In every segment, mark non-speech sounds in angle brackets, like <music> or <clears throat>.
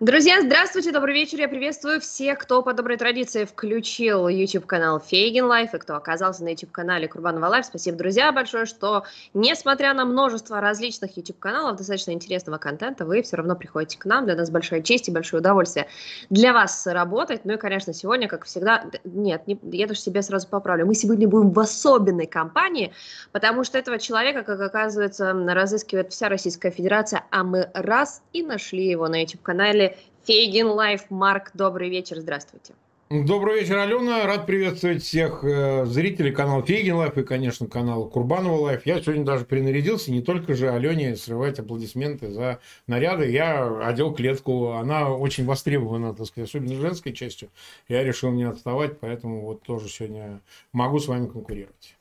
Друзья, здравствуйте, добрый вечер. Я приветствую всех, кто по доброй традиции включил YouTube-канал Фейгин Live и кто оказался на YouTube-канале Курбанова Live. Спасибо, друзья, большое, что, несмотря на множество различных YouTube-каналов, достаточно интересного контента, вы все равно приходите к нам. Для нас большая честь и большое удовольствие для вас работать. Ну и, конечно, сегодня, как всегда, нет, не, я даже себя сразу поправлю, мы сегодня будем в особенной компании, потому что этого человека, как оказывается, разыскивает вся Российская Федерация, а мы раз и нашли его на YouTube-канале Фейгин Live. Марк, добрый вечер, здравствуйте. Добрый вечер, Алена. Рад приветствовать всех э, зрителей канала Фейгин Live и, конечно, канала Курбанова Live. Я сегодня даже принарядился, не только же Алене срывать аплодисменты за наряды. Я одел клетку, она очень востребована, так сказать, особенно женской частью. Я решил не отставать, поэтому вот тоже сегодня могу с вами конкурировать.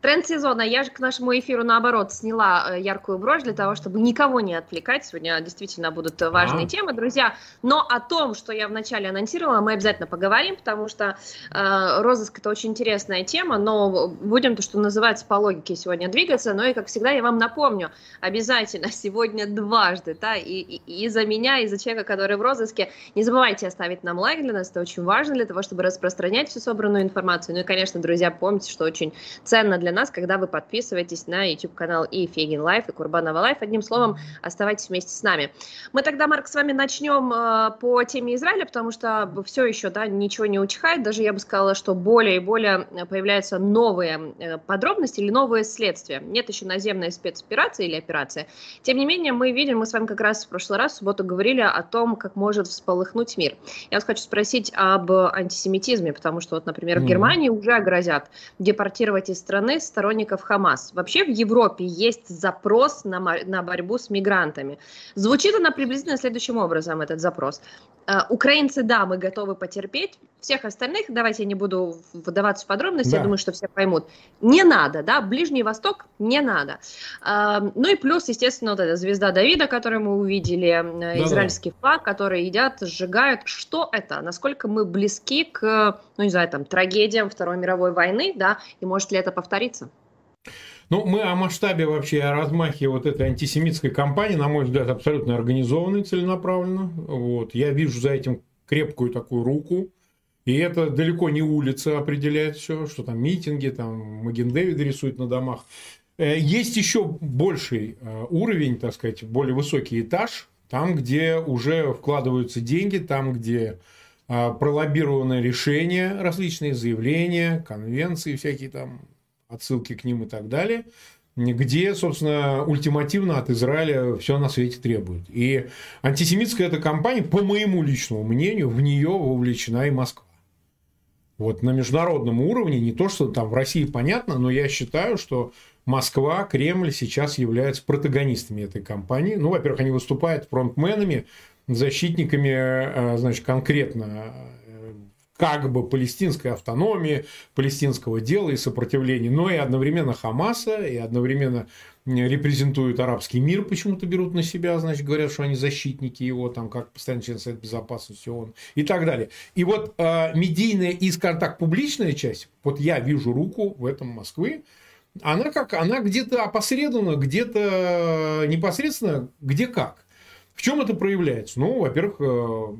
Тренд сезона. Я же к нашему эфиру, наоборот, сняла э, яркую брошь для того, чтобы никого не отвлекать. Сегодня действительно будут важные а. темы, друзья. Но о том, что я вначале анонсировала, мы обязательно поговорим, потому что э, розыск – это очень интересная тема, но будем, то, что называется, по логике сегодня двигаться. Но и, как всегда, я вам напомню, обязательно <laughs> сегодня дважды, да, и, и, и за меня, и за человека, который в розыске. Не забывайте оставить нам лайк, для нас это очень важно, для того, чтобы распространять всю собранную информацию. Ну и, конечно, друзья, помните, что очень ценно для для нас, когда вы подписываетесь на YouTube-канал и Фейгин Live, и Курбанова Live. Одним словом, оставайтесь вместе с нами. Мы тогда, Марк, с вами начнем э, по теме Израиля, потому что все еще да, ничего не утихает. Даже я бы сказала, что более и более появляются новые э, подробности или новые следствия. Нет еще наземной спецоперации или операции. Тем не менее, мы видим, мы с вами как раз в прошлый раз в субботу говорили о том, как может всполыхнуть мир. Я вас хочу спросить об антисемитизме, потому что, вот, например, в Германии уже грозят депортировать из страны сторонников Хамас. Вообще в Европе есть запрос на, на борьбу с мигрантами. Звучит она приблизительно следующим образом, этот запрос. Uh, украинцы, да, мы готовы потерпеть. Всех остальных, давайте я не буду вдаваться в подробности, да. я думаю, что все поймут. Не надо, да, Ближний Восток не надо. Uh, ну и плюс, естественно, вот эта звезда Давида, которую мы увидели, да, израильский флаг, который едят, сжигают. Что это? Насколько мы близки к, ну не знаю, там, трагедиям Второй мировой войны, да, и может ли это повториться? Ну, мы о масштабе вообще, о размахе вот этой антисемитской кампании, на мой взгляд, абсолютно организованно и целенаправленно. Вот. Я вижу за этим крепкую такую руку. И это далеко не улица определяет все, что там митинги, там Маген Дэвид рисует на домах. Э, есть еще больший э, уровень, так сказать, более высокий этаж, там, где уже вкладываются деньги, там, где э, пролоббированы решения, различные заявления, конвенции всякие там отсылки к ним и так далее, где, собственно, ультимативно от Израиля все на свете требует. И антисемитская эта кампания, по моему личному мнению, в нее вовлечена и Москва. Вот на международном уровне, не то, что там в России понятно, но я считаю, что Москва, Кремль сейчас являются протагонистами этой кампании. Ну, во-первых, они выступают фронтменами, защитниками, э, значит, конкретно как бы палестинской автономии, палестинского дела и сопротивления, но и одновременно Хамаса, и одновременно репрезентуют арабский мир, почему-то берут на себя, значит, говорят, что они защитники его, там, как постоянный член Совета Безопасности ООН и так далее. И вот э, медийная и, скажем так, публичная часть, вот я вижу руку в этом Москвы, она как, она где-то опосредованно, где-то непосредственно, где как. В чем это проявляется? Ну, во-первых, э,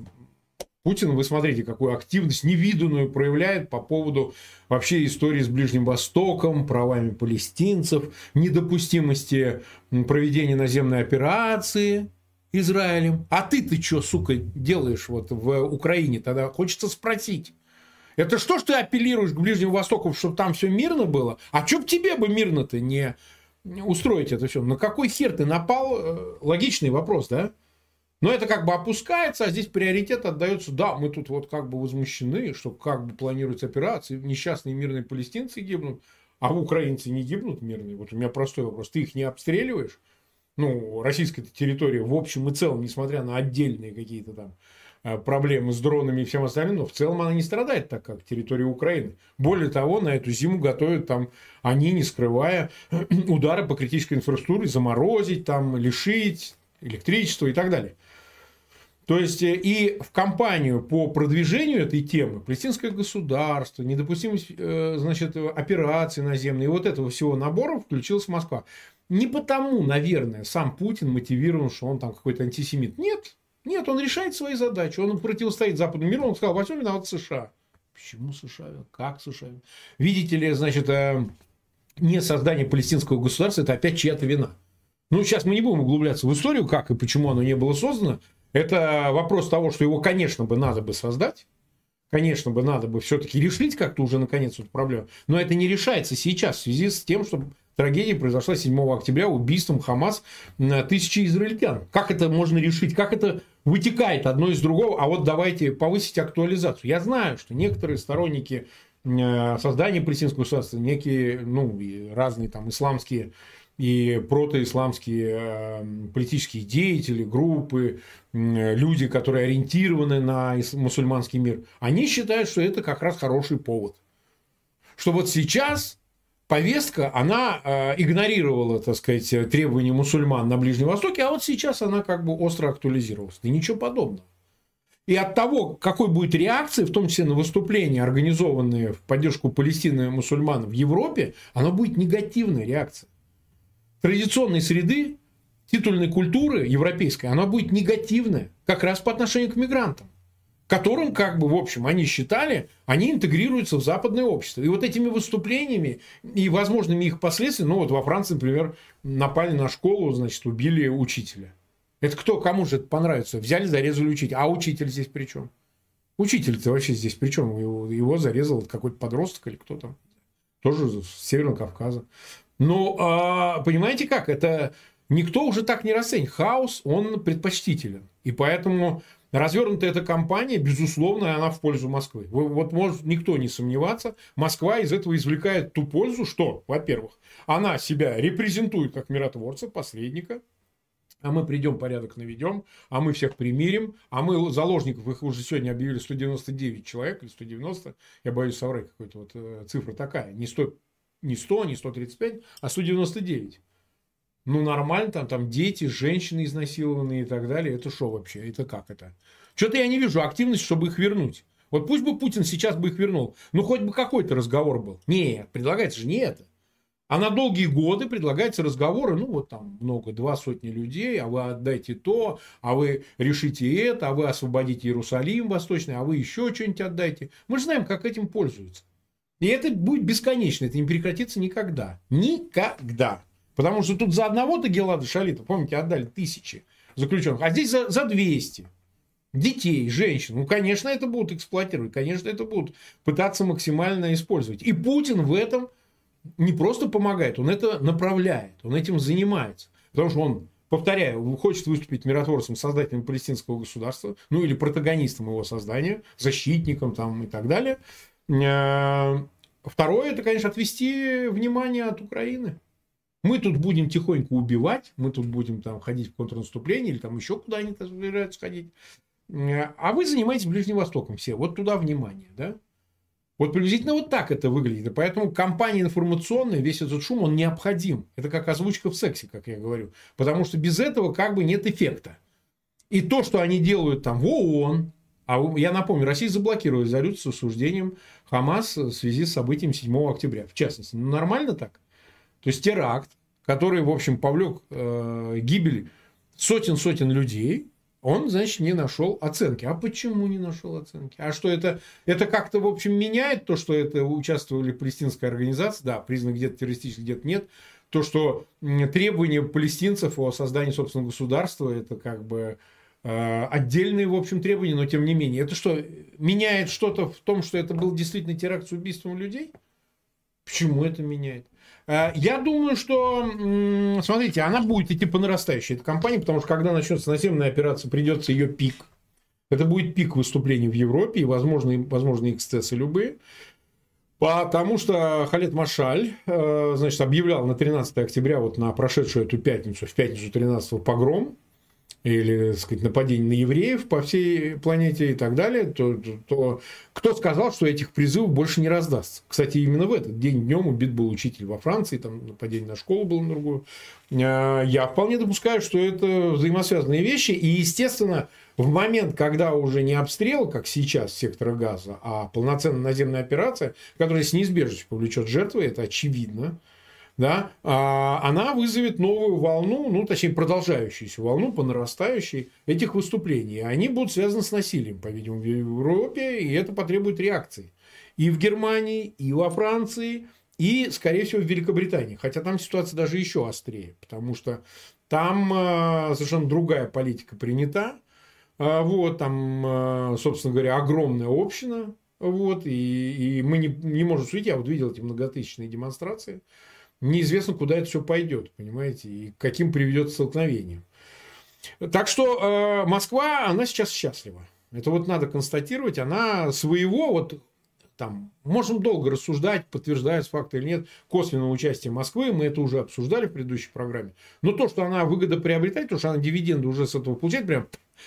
Путин, вы смотрите, какую активность невиданную проявляет по поводу вообще истории с Ближним Востоком, правами палестинцев, недопустимости проведения наземной операции Израилем. А ты-ты что, сука, делаешь вот в Украине? Тогда хочется спросить. Это что ж ты апеллируешь к Ближнему Востоку, чтобы там все мирно было? А что бы тебе бы мирно-то не устроить это все? На какой хер ты напал? Э, логичный вопрос, да? Но это как бы опускается, а здесь приоритет отдается, да, мы тут вот как бы возмущены, что как бы планируется операция, несчастные мирные палестинцы гибнут, а украинцы не гибнут мирные. Вот у меня простой вопрос, ты их не обстреливаешь? Ну, российская территория в общем и целом, несмотря на отдельные какие-то там э, проблемы с дронами и всем остальным, но в целом она не страдает так, как территория Украины. Более того, на эту зиму готовят там они, не скрывая, <clears throat> удары по критической инфраструктуре, заморозить, там, лишить электричества и так далее. То есть э, и в кампанию по продвижению этой темы палестинское государство, недопустимость э, значит, операций наземной, и вот этого всего набора включилась Москва. Не потому, наверное, сам Путин мотивирован, что он там какой-то антисемит. Нет. Нет, он решает свои задачи. Он противостоит западному миру. Он сказал, во всем виноват США. Почему США? Как США? Видите ли, значит, э, не создание палестинского государства – это опять чья-то вина. Ну, сейчас мы не будем углубляться в историю, как и почему оно не было создано. Это вопрос того, что его, конечно, бы надо бы создать. Конечно бы надо бы все-таки решить как-то уже наконец эту проблему. Но это не решается сейчас в связи с тем, что трагедия произошла 7 октября убийством Хамас тысячи израильтян. Как это можно решить? Как это вытекает одно из другого? А вот давайте повысить актуализацию. Я знаю, что некоторые сторонники э, создания палестинского государства, некие ну, разные там исламские и протоисламские э, политические деятели, группы, люди, которые ориентированы на мусульманский мир, они считают, что это как раз хороший повод. Что вот сейчас повестка, она э, игнорировала, так сказать, требования мусульман на Ближнем Востоке, а вот сейчас она как бы остро актуализировалась. Да ничего подобного. И от того, какой будет реакция, в том числе на выступления, организованные в поддержку Палестины мусульман в Европе, она будет негативная реакция традиционной среды, титульной культуры европейской, она будет негативная как раз по отношению к мигрантам которым, как бы, в общем, они считали, они интегрируются в западное общество. И вот этими выступлениями и возможными их последствиями, ну вот во Франции, например, напали на школу, значит, убили учителя. Это кто, кому же это понравится? Взяли, зарезали учителя. А учитель здесь при чем? Учитель-то вообще здесь при чем? Его, его зарезал какой-то подросток или кто там. Тоже с Северного Кавказа. Ну, а, понимаете как? Это никто уже так не расценит. Хаос, он предпочтителен. И поэтому развернутая эта кампания, безусловно, она в пользу Москвы. Вот может никто не сомневаться. Москва из этого извлекает ту пользу, что, во-первых, она себя репрезентует как миротворца, посредника, а мы придем, порядок наведем, а мы всех примирим, а мы заложников, их уже сегодня объявили 199 человек или 190, я боюсь соврать, какая-то вот э, цифра такая, не 100 не 100, не 135, а 199. Ну, нормально, там, там дети, женщины изнасилованные и так далее. Это что вообще? Это как это? Что-то я не вижу активности, чтобы их вернуть. Вот пусть бы Путин сейчас бы их вернул. Ну, хоть бы какой-то разговор был. Нет, предлагается же не это. А на долгие годы предлагаются разговоры, ну, вот там много, два сотни людей, а вы отдайте то, а вы решите это, а вы освободите Иерусалим Восточный, а вы еще что-нибудь отдайте. Мы же знаем, как этим пользуются. И это будет бесконечно, это не прекратится никогда. Никогда. Потому что тут за одного-то Гелада Шалита, помните, отдали тысячи заключенных, а здесь за, за 200 детей, женщин. Ну, конечно, это будут эксплуатировать, конечно, это будут пытаться максимально использовать. И Путин в этом не просто помогает, он это направляет, он этим занимается. Потому что он, повторяю, хочет выступить миротворцем, создателем палестинского государства, ну или протагонистом его создания, защитником там и так далее – второе, это, конечно, отвести внимание от Украины. Мы тут будем тихонько убивать, мы тут будем там ходить в контрнаступление или там еще куда-нибудь собираются ходить. Э, а вы занимаетесь Ближним Востоком все. Вот туда внимание, да? Вот приблизительно вот так это выглядит. Поэтому компания информационная, весь этот шум, он необходим. Это как озвучка в сексе, как я говорю. Потому что без этого как бы нет эффекта. И то, что они делают там в ООН, а я напомню, Россия заблокировала резолюцию с осуждением Хамас в связи с событием 7 октября. В частности, ну, нормально так? То есть теракт, который, в общем, повлек э, гибель сотен-сотен людей, он, значит, не нашел оценки. А почему не нашел оценки? А что это? Это как-то, в общем, меняет то, что это участвовали палестинская организация, да, признаны где-то террористически, где-то нет. То, что требования палестинцев о создании собственного государства, это как бы отдельные, в общем, требования, но тем не менее. Это что, меняет что-то в том, что это был действительно теракт с убийством людей? Почему это меняет? Э, я думаю, что, смотрите, она будет идти по нарастающей, эта компания, потому что когда начнется наземная операция, придется ее пик. Это будет пик выступлений в Европе и, возможно, возможно эксцессы любые. Потому что Халет Машаль, э, значит, объявлял на 13 октября, вот на прошедшую эту пятницу, в пятницу 13 погром, или так сказать, нападений на евреев по всей планете и так далее, то, то, то кто сказал, что этих призывов больше не раздастся? Кстати, именно в этот день днем убит был учитель во Франции, там нападение на школу было на другую. А, я вполне допускаю, что это взаимосвязанные вещи, и, естественно, в момент, когда уже не обстрел, как сейчас сектора газа, а полноценная наземная операция, которая с неизбежностью повлечет жертвы, это очевидно, да, а, она вызовет новую волну, ну, точнее, продолжающуюся волну по нарастающей этих выступлений. Они будут связаны с насилием, по-видимому, в Европе, и это потребует реакции. И в Германии, и во Франции, и, скорее всего, в Великобритании. Хотя там ситуация даже еще острее, потому что там а, совершенно другая политика принята. А, вот, там, собственно говоря, огромная община, вот, и, и мы не, не можем судить, я вот видел эти многотысячные демонстрации, неизвестно, куда это все пойдет, понимаете, и каким приведет столкновением. Так что э, Москва, она сейчас счастлива. Это вот надо констатировать, она своего вот там, можем долго рассуждать, подтверждается факт или нет, косвенного участия Москвы, мы это уже обсуждали в предыдущей программе. Но то, что она выгода приобретает, то, что она дивиденды уже с этого получает, прям,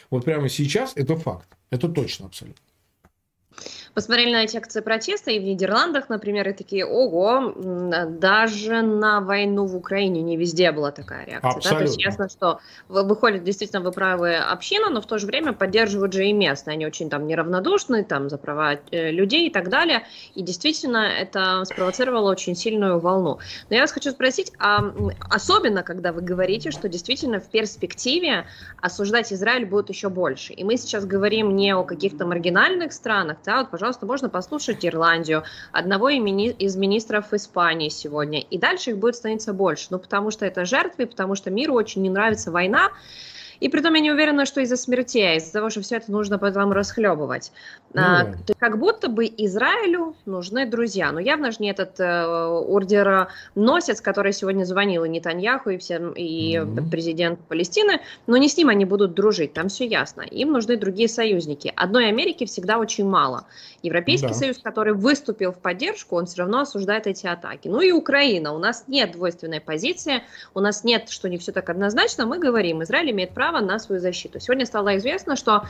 вот прямо сейчас, это факт. Это точно абсолютно посмотрели на эти акции протеста и в Нидерландах, например, и такие, ого, даже на войну в Украине не везде была такая реакция. Да? То есть ясно, что выходит действительно вы правы община, но в то же время поддерживают же и местные. Они очень там неравнодушны, там за права э, людей и так далее. И действительно это спровоцировало очень сильную волну. Но я вас хочу спросить, а особенно когда вы говорите, что действительно в перспективе осуждать Израиль будет еще больше. И мы сейчас говорим не о каких-то маргинальных странах, да, вот, пожалуйста, можно послушать Ирландию, одного из министров Испании сегодня, и дальше их будет становиться больше, ну, потому что это жертвы, потому что миру очень не нравится война, и при том я не уверена, что из-за смертей, а из-за того, что все это нужно потом расхлебывать. А, то как будто бы Израилю нужны друзья. Но явно же не этот э, ордер-носец, который сегодня звонил и Нетаньяху, и, всем, и mm-hmm. президент Палестины, но не с ним они будут дружить, там все ясно. Им нужны другие союзники. Одной Америки всегда очень мало. Европейский да. Союз, который выступил в поддержку, он все равно осуждает эти атаки. Ну и Украина. У нас нет двойственной позиции, у нас нет, что не все так однозначно. Мы говорим, Израиль имеет право на свою защиту. Сегодня стало известно, что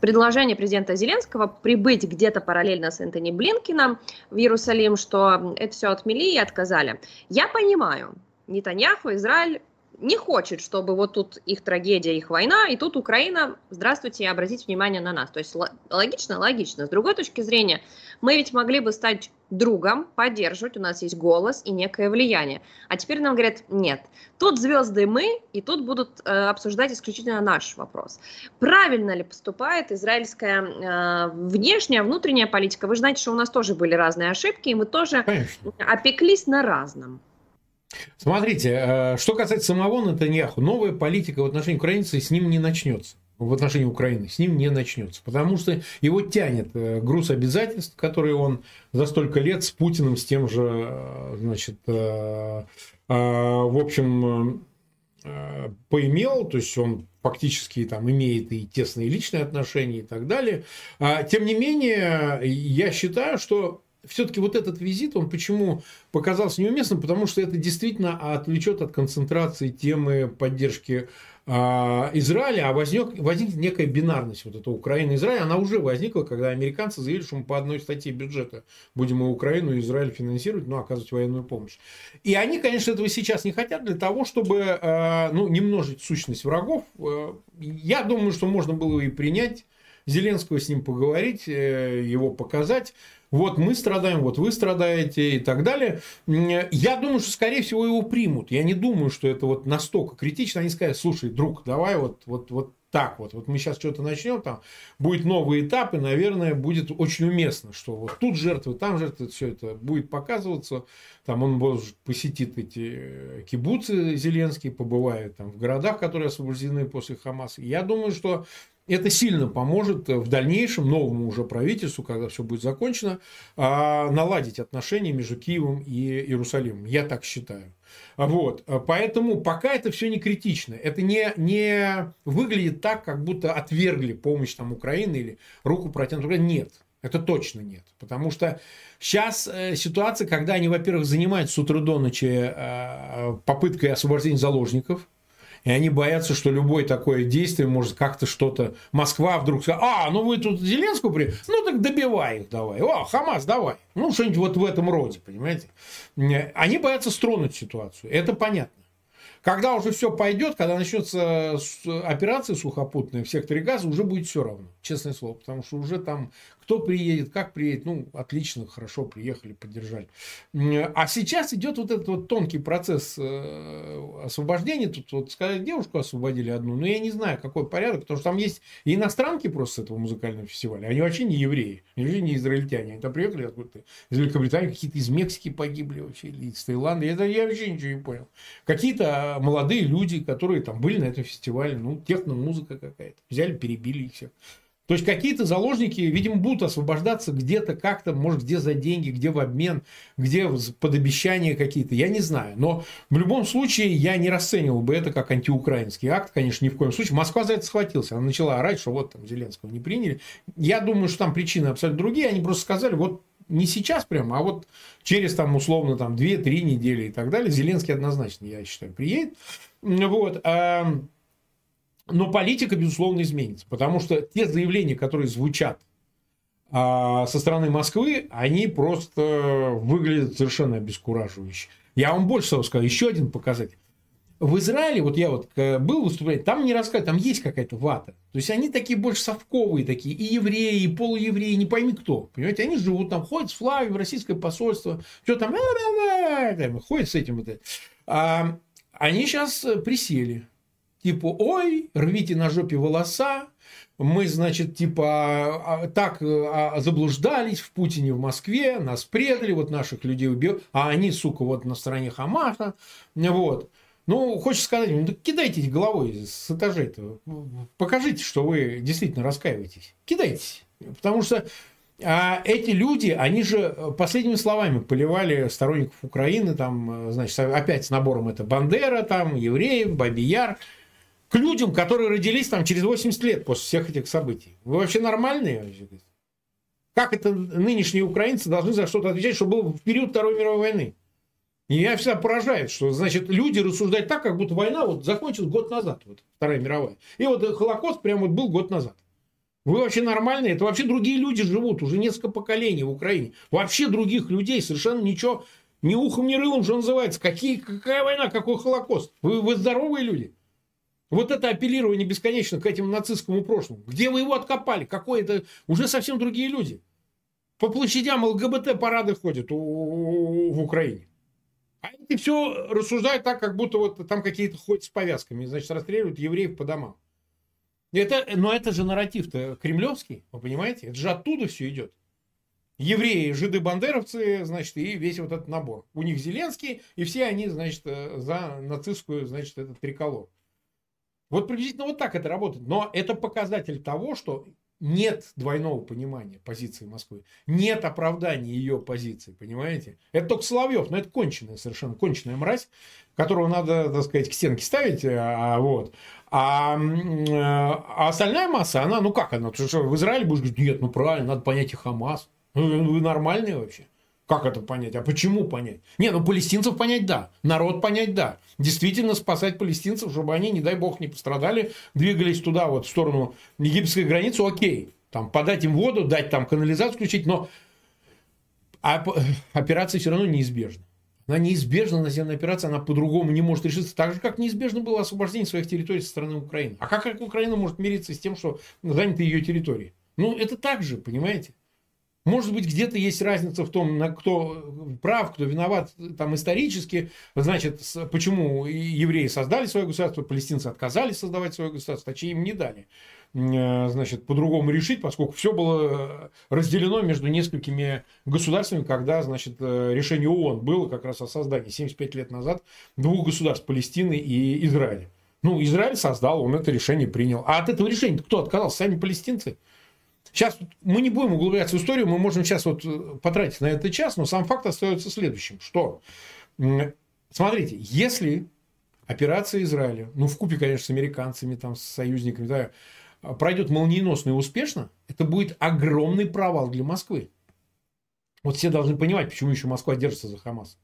предложение президента Зеленского прибыть где-то параллельно с Энтони Блинкином в Иерусалим, что это все отмели и отказали. Я понимаю, Нетаньяху, Израиль не хочет, чтобы вот тут их трагедия, их война, и тут Украина, здравствуйте, обратите внимание на нас. То есть логично, логично. С другой точки зрения, мы ведь могли бы стать другом, поддерживать, у нас есть голос и некое влияние. А теперь нам говорят, нет, тут звезды мы, и тут будут э, обсуждать исключительно наш вопрос. Правильно ли поступает израильская э, внешняя, внутренняя политика? Вы знаете, что у нас тоже были разные ошибки, и мы тоже Конечно. опеклись на разном. Смотрите, э, что касается самого Натаньяху, новая политика в отношении украинцев с ним не начнется. В отношении Украины с ним не начнется. Потому что его тянет э, груз обязательств, которые он за столько лет с Путиным, с тем же, э, значит, в общем, поимел, то есть он фактически там имеет и тесные личные отношения и так далее. А, тем не менее, я считаю, что все-таки вот этот визит, он почему показался неуместным? Потому что это действительно отвлечет от концентрации темы поддержки э, Израиля, а возник, возникнет некая бинарность вот эта Украина-Израиль. Она уже возникла, когда американцы заявили, что мы по одной статье бюджета будем и Украину, и Израиль финансировать, но оказывать военную помощь. И они, конечно, этого сейчас не хотят для того, чтобы э, ну, не множить сущность врагов. Э, я думаю, что можно было и принять Зеленского, с ним поговорить, э, его показать вот мы страдаем, вот вы страдаете и так далее. Я думаю, что, скорее всего, его примут. Я не думаю, что это вот настолько критично. Они скажут, слушай, друг, давай вот, вот, вот так вот, вот мы сейчас что-то начнем, там будет новый этап, и, наверное, будет очень уместно, что вот тут жертвы, там жертвы, все это будет показываться, там он может посетит эти э, кибуцы Зеленский, побывает там в городах, которые освобождены после Хамаса. Я думаю, что это сильно поможет в дальнейшем новому уже правительству, когда все будет закончено, а, наладить отношения между Киевом и Иерусалимом. Я так считаю. Вот. Поэтому пока это все не критично. Это не, не выглядит так, как будто отвергли помощь там, Украины или руку протянут. Нет. Это точно нет. Потому что сейчас э, ситуация, когда они, во-первых, занимаются с утра до ночи э, попыткой освобождения заложников – и они боятся, что любое такое действие может как-то что-то... Москва вдруг скажет, а, ну вы тут Зеленскую при... Ну так добивай их давай. О, Хамас, давай. Ну, что-нибудь вот в этом роде, понимаете? Они боятся стронуть ситуацию. Это понятно. Когда уже все пойдет, когда начнется операция сухопутная в секторе газа, уже будет все равно, честное слово. Потому что уже там кто приедет, как приедет, ну, отлично, хорошо, приехали, поддержали. А сейчас идет вот этот вот тонкий процесс э, освобождения. Тут вот сказать, девушку освободили одну, но я не знаю, какой порядок, потому что там есть иностранки просто с этого музыкального фестиваля. Они вообще не евреи, они вообще не израильтяне. Они там приехали откуда-то из Великобритании, какие-то из Мексики погибли вообще, или из Таиланда. Это я вообще ничего не понял. Какие-то молодые люди, которые там были на этом фестивале, ну, техно-музыка какая-то. Взяли, перебили их всех. То есть какие-то заложники, видимо, будут освобождаться где-то как-то, может, где за деньги, где в обмен, где под обещания какие-то, я не знаю. Но в любом случае я не расценивал бы это как антиукраинский акт, конечно, ни в коем случае. Москва за это схватилась. Она начала орать, что вот там Зеленского не приняли. Я думаю, что там причины абсолютно другие. Они просто сказали, вот не сейчас прямо, а вот через там условно там 2-3 недели и так далее. Зеленский однозначно, я считаю, приедет. Вот. Но политика, безусловно, изменится. Потому что те заявления, которые звучат а, со стороны Москвы, они просто выглядят совершенно обескураживающе. Я вам больше того скажу, еще один показатель. В Израиле, вот я вот э, был выступление, там не рассказывают, там есть какая-то вата. То есть они такие больше совковые такие, и евреи, и полуевреи, не пойми кто. Понимаете, они живут там, ходят с флагом в российское посольство, все там, там ходят с этим. Это. А, они сейчас присели типа, ой, рвите на жопе волоса, мы, значит, типа, а, а, так а, заблуждались в Путине в Москве, нас предали, вот наших людей убил, а они, сука, вот на стороне Хамаса, вот. Ну, хочется сказать, ну, кидайте головой с этажей-то, покажите, что вы действительно раскаиваетесь, кидайтесь, потому что а эти люди, они же последними словами поливали сторонников Украины, там, значит, опять с набором это Бандера, там, евреев, Бабияр, к людям, которые родились там через 80 лет после всех этих событий. Вы вообще нормальные? Как это нынешние украинцы должны за что-то отвечать, что было в период Второй мировой войны? Меня всегда поражает, что, значит, люди рассуждают так, как будто война вот закончилась год назад, вот, Вторая мировая. И вот Холокост прямо вот был год назад. Вы вообще нормальные? Это вообще другие люди живут, уже несколько поколений в Украине. Вообще других людей, совершенно ничего, ни ухом, ни рылом, что называется. Какие, какая война, какой Холокост? Вы, вы здоровые люди? Вот это апеллирование бесконечно к этим нацистскому прошлому. Где вы его откопали? Какое это? Уже совсем другие люди. По площадям ЛГБТ парады ходят в Украине. А эти все рассуждают так, как будто вот там какие-то ходят с повязками. Значит, расстреливают евреев по домам. Это, но это же нарратив-то кремлевский, вы понимаете? Это же оттуда все идет. Евреи, жиды, бандеровцы, значит, и весь вот этот набор. У них Зеленский, и все они, значит, за нацистскую, значит, этот триколор. Вот приблизительно вот так это работает. Но это показатель того, что нет двойного понимания позиции Москвы. Нет оправдания ее позиции, понимаете? Это только Соловьев, но это конченая, совершенно конченая мразь, которого надо, так сказать, к стенке ставить. А, а вот. А, а остальная масса, она, ну как она? Что, в Израиле будешь говорить, нет, ну правильно, надо понять и Хамас. Ну, вы нормальные вообще? Как это понять? А почему понять? Не, ну палестинцев понять да, народ понять да. Действительно спасать палестинцев, чтобы они, не дай бог, не пострадали, двигались туда, вот в сторону египетской границы, окей. Там подать им воду, дать там канализацию включить, но операция все равно неизбежна. Она неизбежна, наземная операция, она по-другому не может решиться. Так же, как неизбежно было освобождение своих территорий со стороны Украины. А как, Украина может мириться с тем, что заняты ее территории? Ну, это так же, понимаете? Может быть, где-то есть разница в том, на кто прав, кто виноват там исторически. Значит, почему евреи создали свое государство, палестинцы отказались создавать свое государство, точнее им не дали э, значит, по-другому решить, поскольку все было разделено между несколькими государствами, когда, значит, э, решение ООН было как раз о создании 75 лет назад двух государств, Палестины и Израиля. Ну, Израиль создал, он это решение принял. А от этого решения кто отказался? Сами палестинцы. Сейчас мы не будем углубляться в историю, мы можем сейчас вот э, потратить на это час, но сам факт остается следующим, что, смотрите, если операция Израиля, ну, в купе, конечно, с американцами, там, с союзниками, да, пройдет молниеносно и успешно, это будет огромный провал для Москвы. Вот все должны понимать, почему еще Москва держится за Хамас.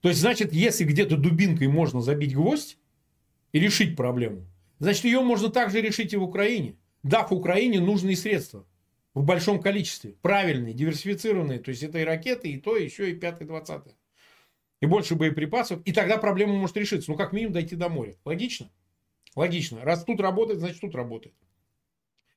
То есть, значит, если где-то дубинкой можно забить гвоздь и решить проблему, значит, ее можно также решить и в Украине дав Украине нужные средства в большом количестве, правильные, диверсифицированные, то есть это и ракеты, и то, еще, и пятое, двадцатое. и больше боеприпасов, и тогда проблема может решиться. Ну, как минимум, дойти до моря. Логично? Логично. Раз тут работает, значит тут работает.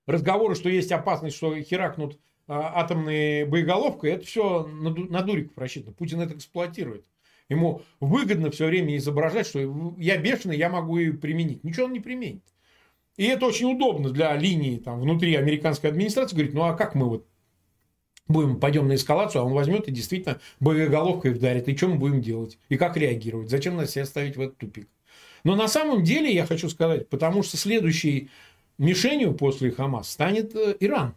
Разговоры, что есть опасность, что херакнут а, атомные боеголовкой, это все на, дуриков рассчитано. Путин это эксплуатирует. Ему выгодно все время изображать, что я бешеный, я могу и применить. Ничего он не применит. И это очень удобно для линии там, внутри американской администрации. Говорит, ну а как мы вот будем, пойдем на эскалацию, а он возьмет и действительно боеголовкой вдарит. И что мы будем делать? И как реагировать? Зачем нас себя ставить в этот тупик? Но на самом деле, я хочу сказать, потому что следующей мишенью после Хамас станет э, Иран.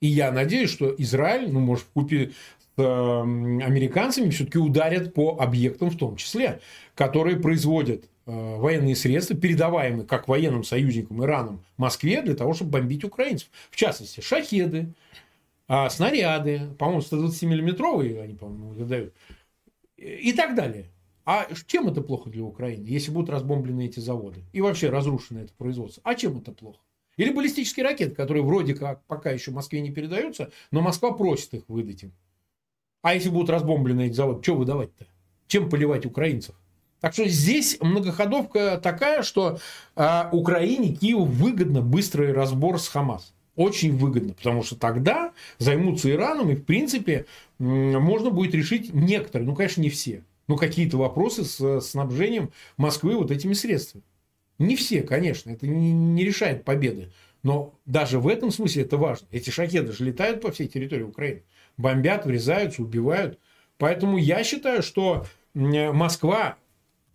И я надеюсь, что Израиль, ну, может, в купе с эм, американцами все-таки ударят по объектам в том числе, которые производят военные средства, передаваемые как военным союзникам Ираном Москве для того, чтобы бомбить украинцев. В частности, шахеды, а, снаряды, по-моему, 120-миллиметровые они, по-моему, выдают, и так далее. А чем это плохо для Украины, если будут разбомблены эти заводы? И вообще разрушено это производство. А чем это плохо? Или баллистические ракеты, которые вроде как пока еще Москве не передаются, но Москва просит их выдать им. А если будут разбомблены эти заводы, что выдавать-то? Чем поливать украинцев? Так что здесь многоходовка такая, что э, Украине, Киеву выгодно быстрый разбор с Хамас. Очень выгодно, потому что тогда займутся Ираном, и, в принципе, можно будет решить некоторые, ну, конечно, не все, но какие-то вопросы с снабжением Москвы вот этими средствами. Не все, конечно, это не, не решает победы. Но даже в этом смысле это важно. Эти шахеды же летают по всей территории Украины. Бомбят, врезаются, убивают. Поэтому я считаю, что Москва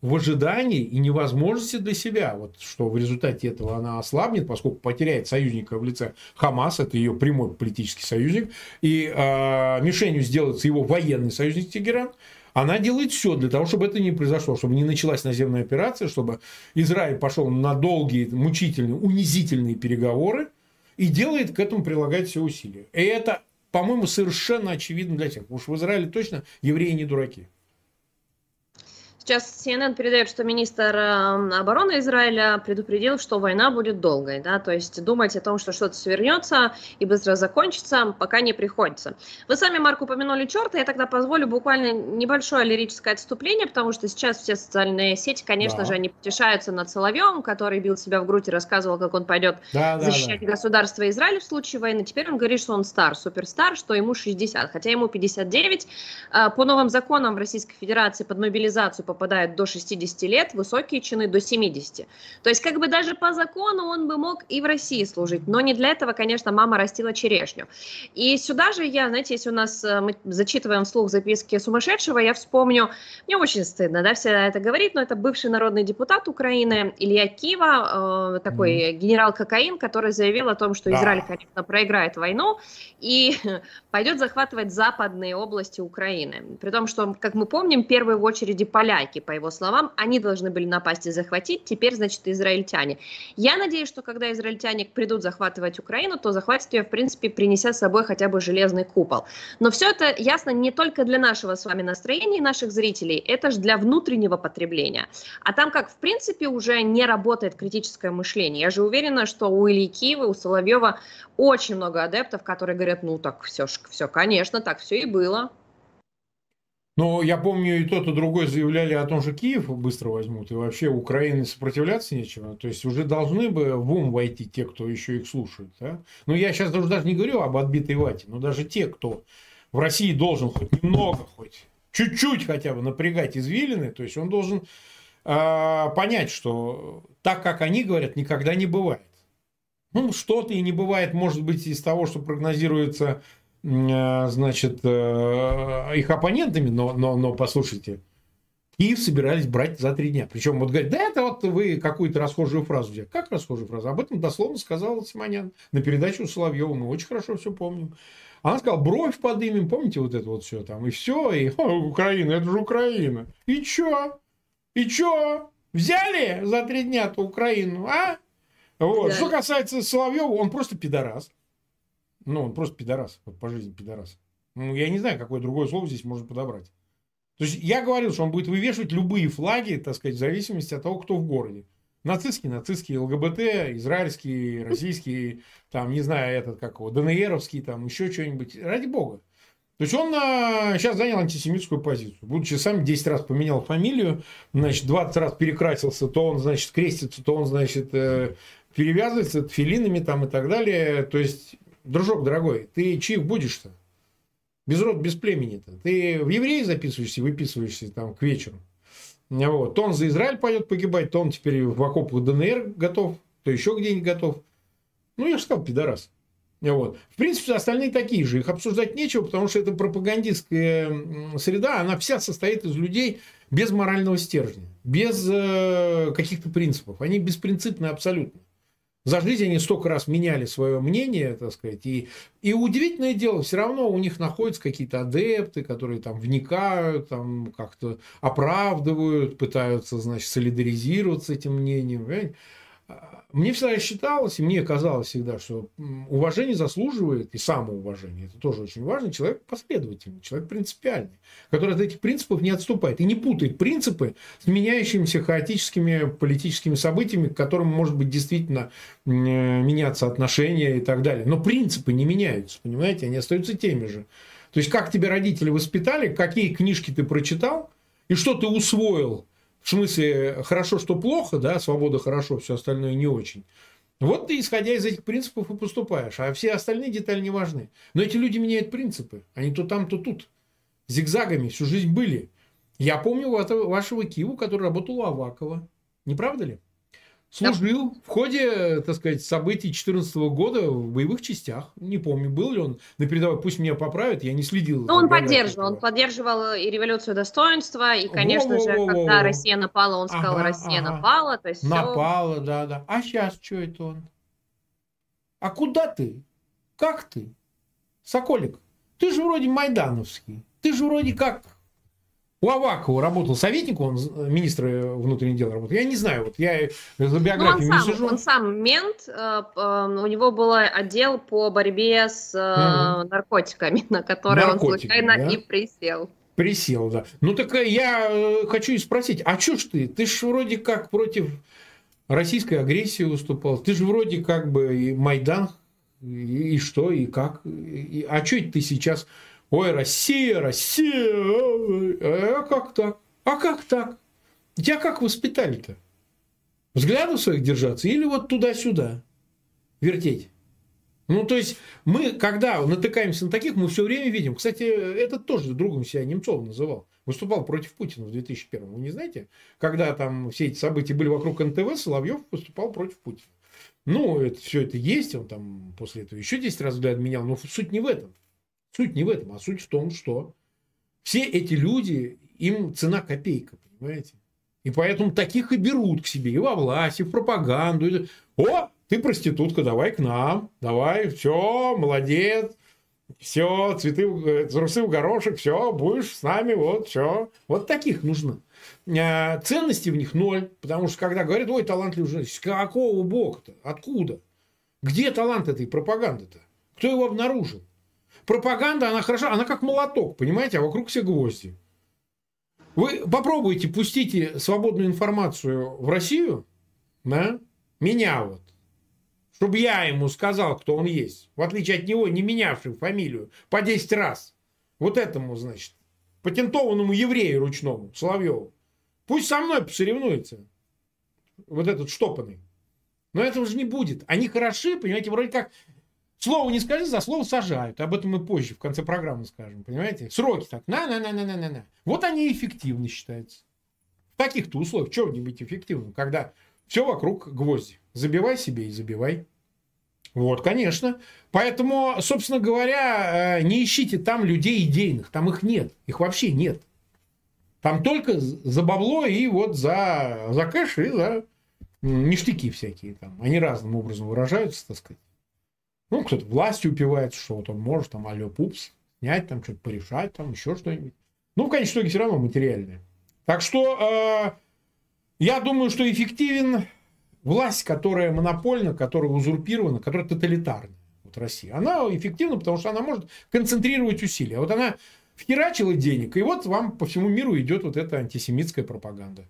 в ожидании и невозможности для себя, вот, что в результате этого она ослабнет, поскольку потеряет союзника в лице Хамас, это ее прямой политический союзник, и э, мишенью сделается его военный союзник Тегеран, она делает все для того, чтобы это не произошло, чтобы не началась наземная операция, чтобы Израиль пошел на долгие, мучительные, унизительные переговоры и делает к этому прилагать все усилия. И это, по-моему, совершенно очевидно для всех. Потому что в Израиле точно евреи не дураки. Сейчас CNN передает, что министр эм, обороны Израиля предупредил, что война будет долгой, да, то есть думать о том, что что-то свернется и быстро закончится, пока не приходится. Вы сами, Марк, упомянули черта, я тогда позволю буквально небольшое лирическое отступление, потому что сейчас все социальные сети, конечно да. же, они потешаются над Соловьем, который бил себя в грудь и рассказывал, как он пойдет да, защищать да, да. государство Израиля в случае войны. Теперь он говорит, что он стар, суперстар, что ему 60, хотя ему 59. Э, по новым законам в Российской Федерации под мобилизацию по попадают до 60 лет, высокие чины до 70. То есть как бы даже по закону он бы мог и в России служить, но не для этого, конечно, мама растила черешню. И сюда же я, знаете, если у нас э, мы зачитываем вслух записки сумасшедшего, я вспомню, мне очень стыдно, да, все это говорить, но это бывший народный депутат Украины Илья Кива, э, такой mm. генерал Кокаин, который заявил о том, что Израиль, конечно, проиграет войну и <laughs> пойдет захватывать западные области Украины. При том, что, как мы помним, первые в очереди поляки поляки, по его словам, они должны были напасть и захватить, теперь, значит, израильтяне. Я надеюсь, что когда израильтяне придут захватывать Украину, то захватят ее, в принципе, принеся с собой хотя бы железный купол. Но все это ясно не только для нашего с вами настроения и наших зрителей, это же для внутреннего потребления. А там как, в принципе, уже не работает критическое мышление. Я же уверена, что у Ильи Киева, у Соловьева очень много адептов, которые говорят, ну так все, все, конечно, так все и было. Но я помню, и тот, и другой заявляли о том, что Киев быстро возьмут, и вообще Украине сопротивляться нечего. То есть уже должны бы в ум войти те, кто еще их слушает. Да? Но я сейчас даже, даже не говорю об отбитой вате, но даже те, кто в России должен хоть немного, хоть чуть-чуть хотя бы напрягать извилины, то есть он должен э, понять, что так, как они говорят, никогда не бывает. Ну, что-то и не бывает, может быть, из того, что прогнозируется значит, э, их оппонентами, но, но, но послушайте, Киев собирались брать за три дня. Причем вот говорят, да это вот вы какую-то расхожую фразу взяли. Как расхожую фразу? Об этом дословно сказал Симонян на передачу Соловьева. Мы очень хорошо все помним. Она сказала, бровь подымем, помните вот это вот все там, и все, и Украина, это же Украина. И чё? И чё? Взяли за три дня-то Украину, а? Вот. Да. Что касается Соловьева, он просто пидорас. Ну, он просто пидорас. Вот по жизни пидорас. Ну, я не знаю, какое другое слово здесь можно подобрать. То есть, я говорил, что он будет вывешивать любые флаги, так сказать, в зависимости от того, кто в городе. Нацистские, нацистские, ЛГБТ, израильские, российские, там, не знаю, этот, как его, ДНРовский, там, еще что-нибудь. Ради бога. То есть он а, сейчас занял антисемитскую позицию. Будучи сам 10 раз поменял фамилию, значит, 20 раз перекрасился, то он, значит, крестится, то он, значит, э, перевязывается филинами там и так далее. То есть, дружок дорогой, ты чьих будешь-то? Без род, без племени-то. Ты в евреи записываешься, выписываешься там к вечеру. Вот. То он за Израиль пойдет погибать, то он теперь в окопах ДНР готов, то еще где-нибудь готов. Ну, я же сказал, пидорас. Вот. В принципе, остальные такие же. Их обсуждать нечего, потому что эта пропагандистская среда, она вся состоит из людей без морального стержня, без э, каких-то принципов. Они беспринципны абсолютно. За жизнь они столько раз меняли свое мнение, так сказать. И, и удивительное дело, все равно у них находятся какие-то адепты, которые там вникают, там как-то оправдывают, пытаются, значит, солидаризироваться с этим мнением. Понимаете? Мне всегда считалось, и мне казалось всегда, что уважение заслуживает, и самоуважение, это тоже очень важно, человек последовательный, человек принципиальный, который от этих принципов не отступает и не путает принципы с меняющимися хаотическими политическими событиями, к которым может быть действительно меняться отношения и так далее. Но принципы не меняются, понимаете, они остаются теми же. То есть, как тебя родители воспитали, какие книжки ты прочитал, и что ты усвоил в смысле, хорошо, что плохо, да, свобода хорошо, все остальное не очень. Вот ты, исходя из этих принципов, и поступаешь. А все остальные детали не важны. Но эти люди меняют принципы. Они то там, то тут. Зигзагами всю жизнь были. Я помню вашего Киву, который работал у Авакова. Не правда ли? Служил да. в ходе, так сказать, событий 2014 года в боевых частях. Не помню, был ли он на передовой. Пусть меня поправят, я не следил. Ну, он поддерживал. Он поддерживал и революцию достоинства, и, конечно во, же, во, во, когда во. Россия напала, он сказал, ага, Россия ага. напала. То есть напала, все... да, да. А сейчас что это он? А куда ты? Как ты? Соколик, ты же вроде майдановский. Ты же вроде как у Авакова работал советник, он э, министр внутренних дел работал. Я не знаю, вот я за биографию ну, не сижу. Он сам мент, э, у него был отдел по борьбе с угу. наркотиками, на который Наркотики, он случайно да? и присел. Присел, да. Ну так я хочу спросить, а что ж ты? Ты ж вроде как против российской агрессии выступал. Ты же вроде как бы и Майдан, и, и что, и как. И, а что это ты сейчас Ой, Россия, Россия, а как так? А как так? Тебя как воспитали-то? Взглядов своих держаться или вот туда-сюда вертеть? Ну, то есть, мы, когда натыкаемся на таких, мы все время видим. Кстати, этот тоже другом себя Немцов называл. Выступал против Путина в 2001 Вы не знаете? Когда там все эти события были вокруг НТВ, Соловьев выступал против Путина. Ну, это, все это есть. Он там после этого еще 10 раз взгляд менял. Но суть не в этом. Суть не в этом, а суть в том, что все эти люди, им цена копейка, понимаете? И поэтому таких и берут к себе и во власть, и в пропаганду. О, ты проститутка, давай к нам, давай, все, молодец, все, цветы, э, трусы в горошек, все, будешь с нами, вот, все. Вот таких нужно. А, ценности в них ноль, потому что когда говорят, ой, талантливый журналист, какого бога-то, откуда? Где талант этой пропаганды-то? Кто его обнаружил? Пропаганда, она хороша, она как молоток, понимаете, а вокруг все гвозди. Вы попробуйте, пустите свободную информацию в Россию, да, меня вот, чтобы я ему сказал, кто он есть, в отличие от него, не менявший фамилию по 10 раз. Вот этому, значит, патентованному еврею ручному, Соловьеву. Пусть со мной посоревнуется. Вот этот штопанный. Но этого же не будет. Они хороши, понимаете, вроде как Слово не скажи, за слово сажают. Об этом мы позже, в конце программы скажем. Понимаете? Сроки так. На-на-на-на-на-на. Вот они эффективны считаются. В таких-то условиях. Чего не быть эффективным, когда все вокруг гвозди. Забивай себе и забивай. Вот, конечно. Поэтому, собственно говоря, э, не ищите там людей идейных. Там их нет. Их вообще нет. Там только за бабло и вот за, за кэш и за ништяки всякие. Там. Они разным образом выражаются, так сказать. Ну, кто-то властью упивается, что вот он может там алло пупс, снять, там что-то порешать, там еще что-нибудь. Ну, в конечном итоге все равно материальное. Так что э, я думаю, что эффективен власть, которая монопольна, которая узурпирована, которая тоталитарна. Вот Россия. Она эффективна, потому что она может концентрировать усилия. Вот она вхерачила денег, и вот вам по всему миру идет вот эта антисемитская пропаганда.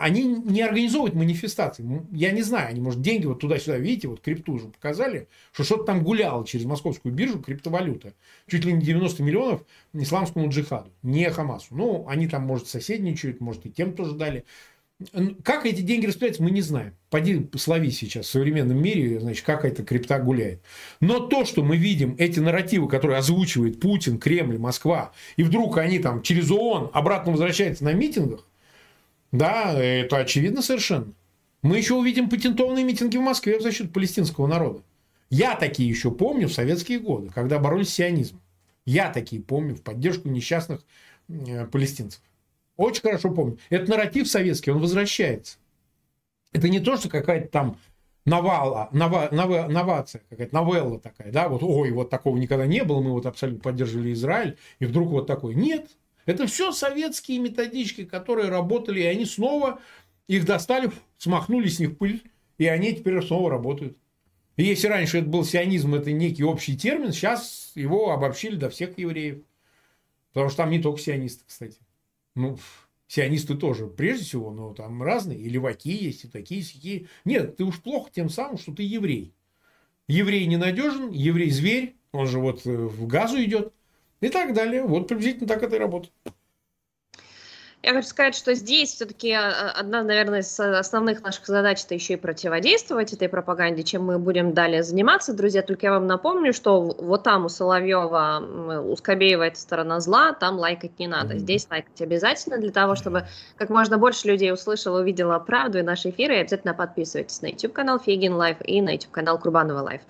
Они не организовывают манифестации. Я не знаю, они, может, деньги вот туда-сюда, видите, вот крипту уже показали, что что-то там гуляло через московскую биржу, криптовалюта. Чуть ли не 90 миллионов исламскому джихаду, не Хамасу. Ну, они там, может, соседничают, может, и тем тоже дали. Как эти деньги распределяются, мы не знаем. Пойди слови сейчас в современном мире, значит, как эта крипта гуляет. Но то, что мы видим, эти нарративы, которые озвучивает Путин, Кремль, Москва, и вдруг они там через ООН обратно возвращаются на митингах, да, это очевидно совершенно. Мы еще увидим патентованные митинги в Москве в защиту палестинского народа. Я такие еще помню в советские годы, когда боролись с сионизмом. Я такие помню в поддержку несчастных э, палестинцев. Очень хорошо помню. Это нарратив советский, он возвращается. Это не то, что какая-то там новала, нова, нова, новация, какая-то новелла такая, да, вот, ой, вот такого никогда не было, мы вот абсолютно поддерживали Израиль, и вдруг вот такой. Нет, это все советские методички, которые работали, и они снова их достали, смахнули с них пыль, и они теперь снова работают. И если раньше это был сионизм, это некий общий термин, сейчас его обобщили до всех евреев. Потому что там не только сионисты, кстати. Ну, сионисты тоже, прежде всего, но там разные, и леваки есть, и такие, и такие. Нет, ты уж плохо тем самым, что ты еврей. Еврей ненадежен, еврей зверь, он же вот э, в газу идет, и так далее. Вот приблизительно так это и работает. Я хочу сказать, что здесь все-таки а, одна, наверное, из основных наших задач это еще и противодействовать этой пропаганде, чем мы будем далее заниматься, друзья. Только я вам напомню, что вот там у Соловьева, у Скабеева это сторона зла, там лайкать не надо. Здесь лайкать обязательно для того, чтобы как можно больше людей услышало, увидело правду и наши эфиры. И обязательно подписывайтесь на YouTube-канал Фейгин Live и на YouTube-канал Курбанова Live.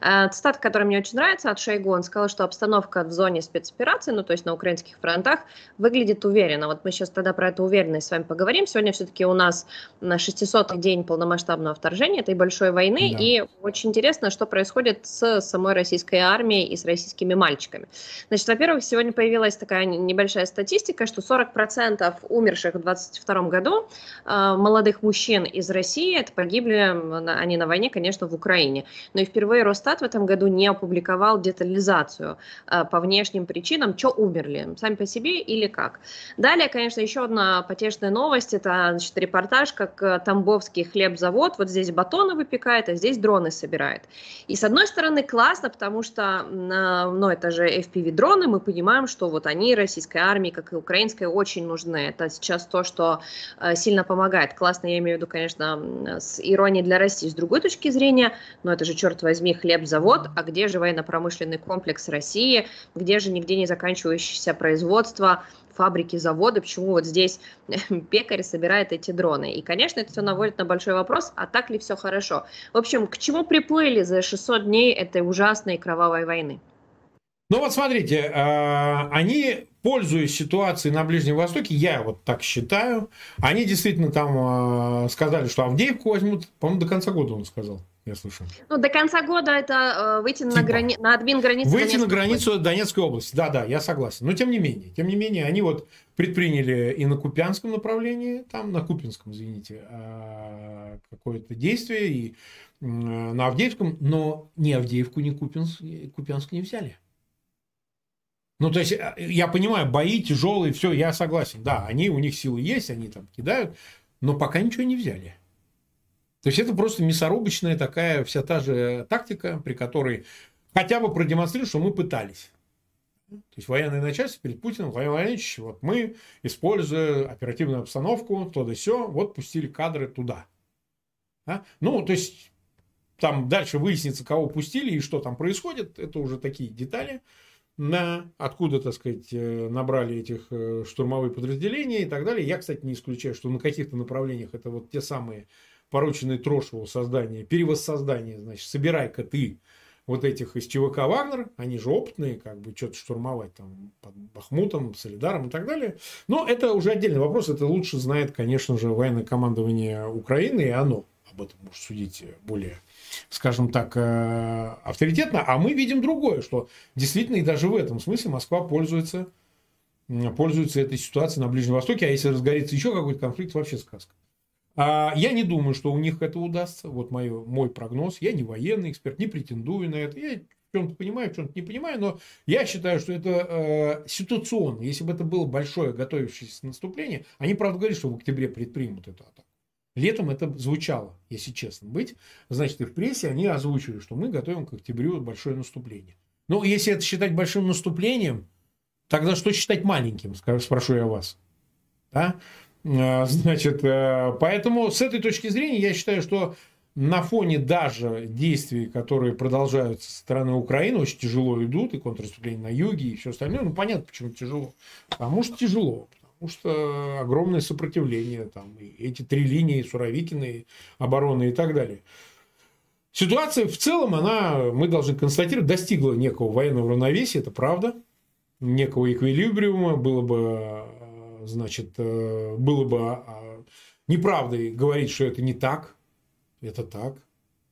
Э, цитата, которая мне очень нравится, от Шойгу. Он сказал, что обстановка в зоне спецоперации, ну то есть на украинских фронтах, выглядит уверенно. Вот мы сейчас тогда про эту уверенность с вами поговорим. Сегодня все-таки у нас на 600-й день полномасштабного вторжения этой большой войны, да. и очень интересно, что происходит с самой российской армией и с российскими мальчиками. Значит, во-первых, сегодня появилась такая небольшая статистика, что 40% умерших в 2022 году э, молодых мужчин из России, это погибли они на войне, конечно, в Украине. Но и впервые Росстат в этом году не опубликовал детализацию э, по внешним причинам, что умерли, сами по себе или как. Далее, конечно, еще одна потешная новость, это значит, репортаж, как э, Тамбовский хлебзавод вот здесь батоны выпекает, а здесь дроны собирает. И с одной стороны классно, потому что, ну, это же FPV-дроны, мы понимаем, что вот они российской армии, как и украинской, очень нужны. Это сейчас то, что э, сильно помогает. Классно, я имею в виду, конечно, с иронией для России. С другой точки зрения, но это же, черт возьми, хлебзавод, а где же военно-промышленный комплекс России, где же нигде не заканчивающееся производство фабрики, заводы, почему вот здесь <laughs> пекарь собирает эти дроны. И, конечно, это все наводит на большой вопрос, а так ли все хорошо. В общем, к чему приплыли за 600 дней этой ужасной кровавой войны? Ну вот смотрите, а, они, пользуясь ситуацией на Ближнем Востоке, я вот так считаю, они действительно там а, сказали, что Авдеевку возьмут, по-моему, до конца года он сказал я слышу. Ну, до конца года это э, выйти типа. на, грани... на админ границу Выйти Донецкой на границу области. Донецкой области. Да, да, я согласен. Но тем не менее, тем не менее, они вот предприняли и на Купянском направлении, там на Купинском, извините, э, какое-то действие, и на Авдеевском, но ни Авдеевку, ни Купинск, Купянск не взяли. Ну, то есть, э, я понимаю, бои тяжелые, все, я согласен. Да, они, у них силы есть, они там кидают, но пока ничего не взяли. То есть это просто мясорубочная такая вся та же тактика, при которой хотя бы продемонстрируют, что мы пытались. То есть военное начальство перед Путиным, Владимир Владимирович, вот мы, используя оперативную обстановку, то да все, вот пустили кадры туда. А? Ну, то есть там дальше выяснится, кого пустили и что там происходит, это уже такие детали. На откуда, так сказать, э, набрали этих э, штурмовые подразделения и так далее. Я, кстати, не исключаю, что на каких-то направлениях это вот те самые порученный Трошеву создание, перевоссоздание, значит, собирай-ка ты вот этих из ЧВК «Вагнер», они же опытные, как бы что-то штурмовать там под Бахмутом, Солидаром и так далее. Но это уже отдельный вопрос, это лучше знает, конечно же, военное командование Украины, и оно об этом может судить более, скажем так, э, авторитетно. А мы видим другое, что действительно и даже в этом смысле Москва пользуется, пользуется этой ситуацией на Ближнем Востоке, а если разгорится еще какой-то конфликт, вообще сказка. А, я не думаю, что у них это удастся. Вот мой, мой прогноз. Я не военный эксперт, не претендую на это. Я в чем-то понимаю, в чем-то не понимаю, но я считаю, что это э, ситуационно. Если бы это было большое готовящееся наступление, они, правда, говорят, что в октябре предпримут эту атаку. Летом это звучало, если честно быть. Значит, и в прессе они озвучили, что мы готовим к октябрю большое наступление. Но если это считать большим наступлением, тогда что считать маленьким, спрошу я вас. Да? А, значит, э, поэтому с этой точки зрения я считаю, что на фоне даже действий, которые продолжаются со стороны Украины, очень тяжело идут, и контрнаступление на юге, и все остальное. Ну, понятно, почему тяжело. Потому что тяжело. Потому что огромное сопротивление, там, и эти три линии, Суровикины, обороны и так далее. Ситуация в целом, она, мы должны констатировать, достигла некого военного равновесия, это правда, некого эквилибриума, было бы значит, э, было бы а, неправдой говорить, что это не так. Это так.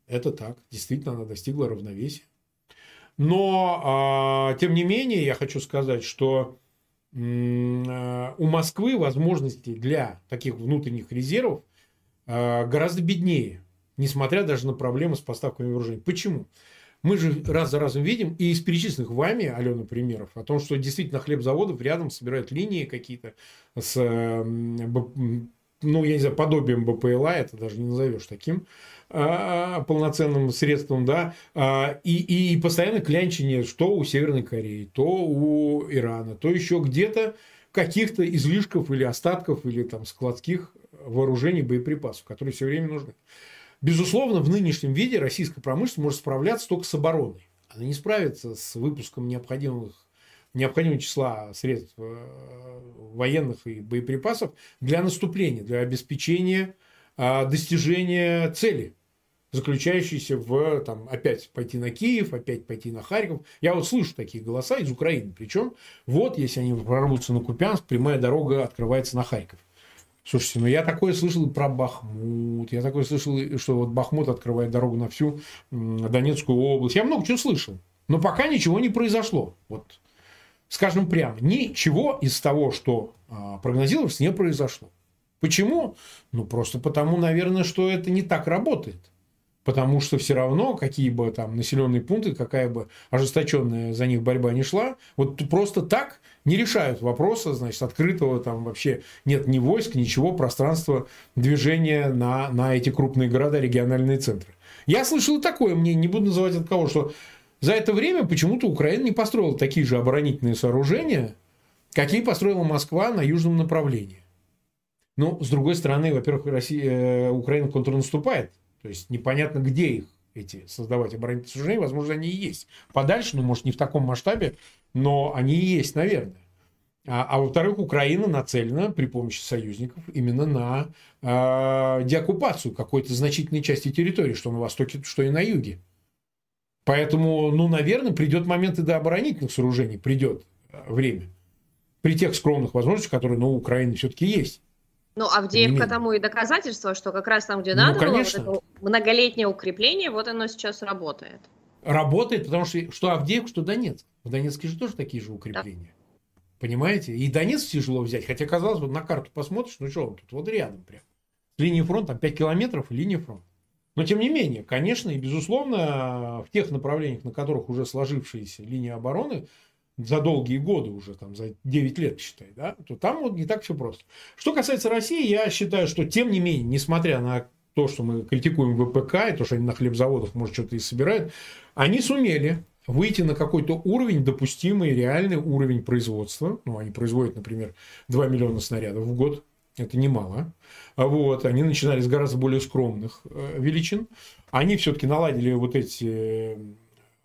Это так. Действительно, она достигла равновесия. Но, а, тем не менее, я хочу сказать, что э, у Москвы возможности для таких внутренних резервов э, гораздо беднее, несмотря даже на проблемы с поставками вооружений. Почему? Мы же раз за разом видим, и из перечисленных вами, Алена, примеров, о том, что действительно хлебзаводов рядом собирают линии какие-то с, ну, я не знаю, подобием БПЛА, это даже не назовешь таким а, полноценным средством, да, а, и, и постоянно клянчение, что у Северной Кореи, то у Ирана, то еще где-то каких-то излишков или остатков, или там складских вооружений, боеприпасов, которые все время нужны. Безусловно, в нынешнем виде российская промышленность может справляться только с обороной. Она не справится с выпуском необходимых, необходимого числа средств э, военных и боеприпасов для наступления, для обеспечения а, достижения цели, заключающейся в, там, опять пойти на Киев, опять пойти на Харьков. Я вот слышу такие голоса из Украины. Причем, вот, если они прорвутся на Купянск, прямая дорога открывается на Харьков. Слушайте, ну я такое слышал про Бахмут, я такое слышал, что вот Бахмут открывает дорогу на всю Донецкую область. Я много чего слышал, но пока ничего не произошло. Вот, скажем прямо, ничего из того, что а, прогнозировалось, не произошло. Почему? Ну, просто потому, наверное, что это не так работает. Потому что все равно, какие бы там населенные пункты, какая бы ожесточенная за них борьба не шла, вот просто так не решают вопроса, значит, открытого там вообще нет ни войск, ничего, пространства движения на, на эти крупные города, региональные центры. Я слышал такое мнение, не буду называть от кого, что за это время почему-то Украина не построила такие же оборонительные сооружения, какие построила Москва на южном направлении. Ну, с другой стороны, во-первых, Россия, э, Украина контрнаступает, то есть непонятно, где их эти создавать оборонительные сооружения, возможно, они и есть. Подальше, ну, может, не в таком масштабе, но они и есть, наверное. А, а во-вторых, Украина нацелена при помощи союзников именно на э, деоккупацию какой-то значительной части территории, что на востоке, что и на юге. Поэтому, ну, наверное, придет момент и до оборонительных сооружений, придет время. При тех скромных возможностях, которые ну, у Украины все-таки есть. Ну, Авдеевка тому и доказательство, что как раз там, где ну, надо конечно. было, вот многолетнее укрепление, вот оно сейчас работает. Работает, потому что что Авдеевка, что Донецк. В Донецке же тоже такие же укрепления. Да. Понимаете? И Донецк тяжело взять. Хотя, казалось бы, на карту посмотришь, ну что он тут, вот рядом прям. С линии фронта, 5 километров линия фронта. Но, тем не менее, конечно и безусловно, в тех направлениях, на которых уже сложившиеся линии обороны, за долгие годы уже, там, за 9 лет, считай, да, то там вот не так все просто. Что касается России, я считаю, что тем не менее, несмотря на то, что мы критикуем ВПК, и то, что они на хлебзаводах, может, что-то и собирают, они сумели выйти на какой-то уровень, допустимый, реальный уровень производства. Ну, они производят, например, 2 миллиона снарядов в год. Это немало. Вот. Они начинали с гораздо более скромных э, величин. Они все-таки наладили вот эти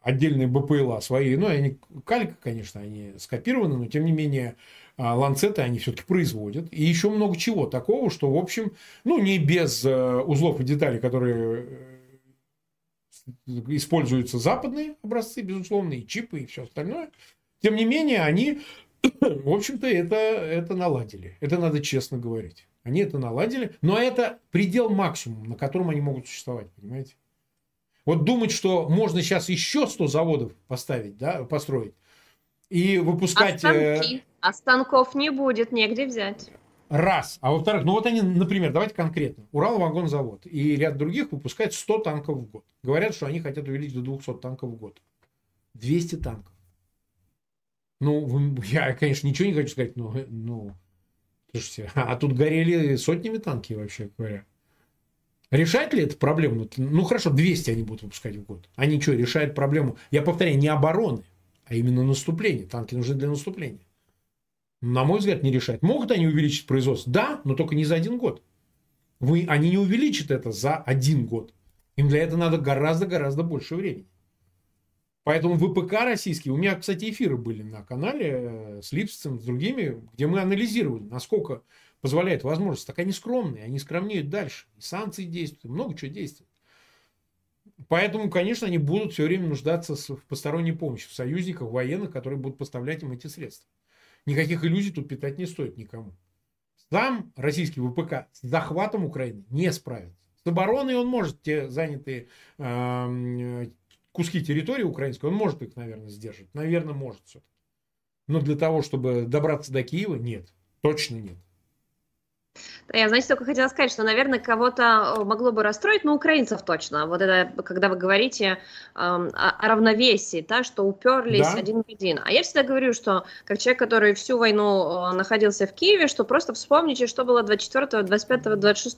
отдельные БПЛА свои, ну, они калька, конечно, они скопированы, но тем не менее а, ланцеты они все-таки производят. И еще много чего такого, что, в общем, ну, не без э, узлов и деталей, которые э, используются западные образцы, безусловно, и чипы, и все остальное. Тем не менее, они, <clears throat> в общем-то, это, это наладили. Это надо честно говорить. Они это наладили, но это предел максимум, на котором они могут существовать, понимаете? Вот думать, что можно сейчас еще 100 заводов поставить, да, построить и выпускать... А, станки. Э, а станков не будет, негде взять. Раз. А во-вторых, ну вот они, например, давайте конкретно. Уралвагонзавод и ряд других выпускают 100 танков в год. Говорят, что они хотят увеличить до 200 танков в год. 200 танков. Ну, <laughs> я, конечно, ничего не хочу сказать, но, ну, слушайте, <laughs> а тут горели сотнями танки, вообще говоря. Решает ли это проблему? Ну, хорошо, 200 они будут выпускать в год. Они что, решают проблему? Я повторяю, не обороны, а именно наступления. Танки нужны для наступления. На мой взгляд, не решает. Могут они увеличить производство? Да, но только не за один год. Вы, они не увеличат это за один год. Им для этого надо гораздо-гораздо больше времени. Поэтому ВПК российский, у меня, кстати, эфиры были на канале э, с Липсцем, с другими, где мы анализировали, насколько позволяет возможность. Так они скромные, они скромнеют дальше. И санкции действуют, много чего действует. Поэтому, конечно, они будут все время нуждаться в посторонней помощи, в союзниках, военных, которые будут поставлять им эти средства. Никаких иллюзий тут питать не стоит никому. Сам российский ВПК с захватом Украины не справится. С обороной он может те занятые э, куски территории украинской, он может их, наверное, сдержать. Наверное, может все-таки. Но для того, чтобы добраться до Киева, нет. Точно нет. Я, знаете, только хотела сказать, что, наверное, кого-то э, могло бы расстроить, но украинцев точно. Вот это, когда вы говорите э, о, о равновесии, да, что уперлись да. один в один. А я всегда говорю, что как человек, который всю войну э, находился в Киеве, что просто вспомните, что было 24, 25, 26.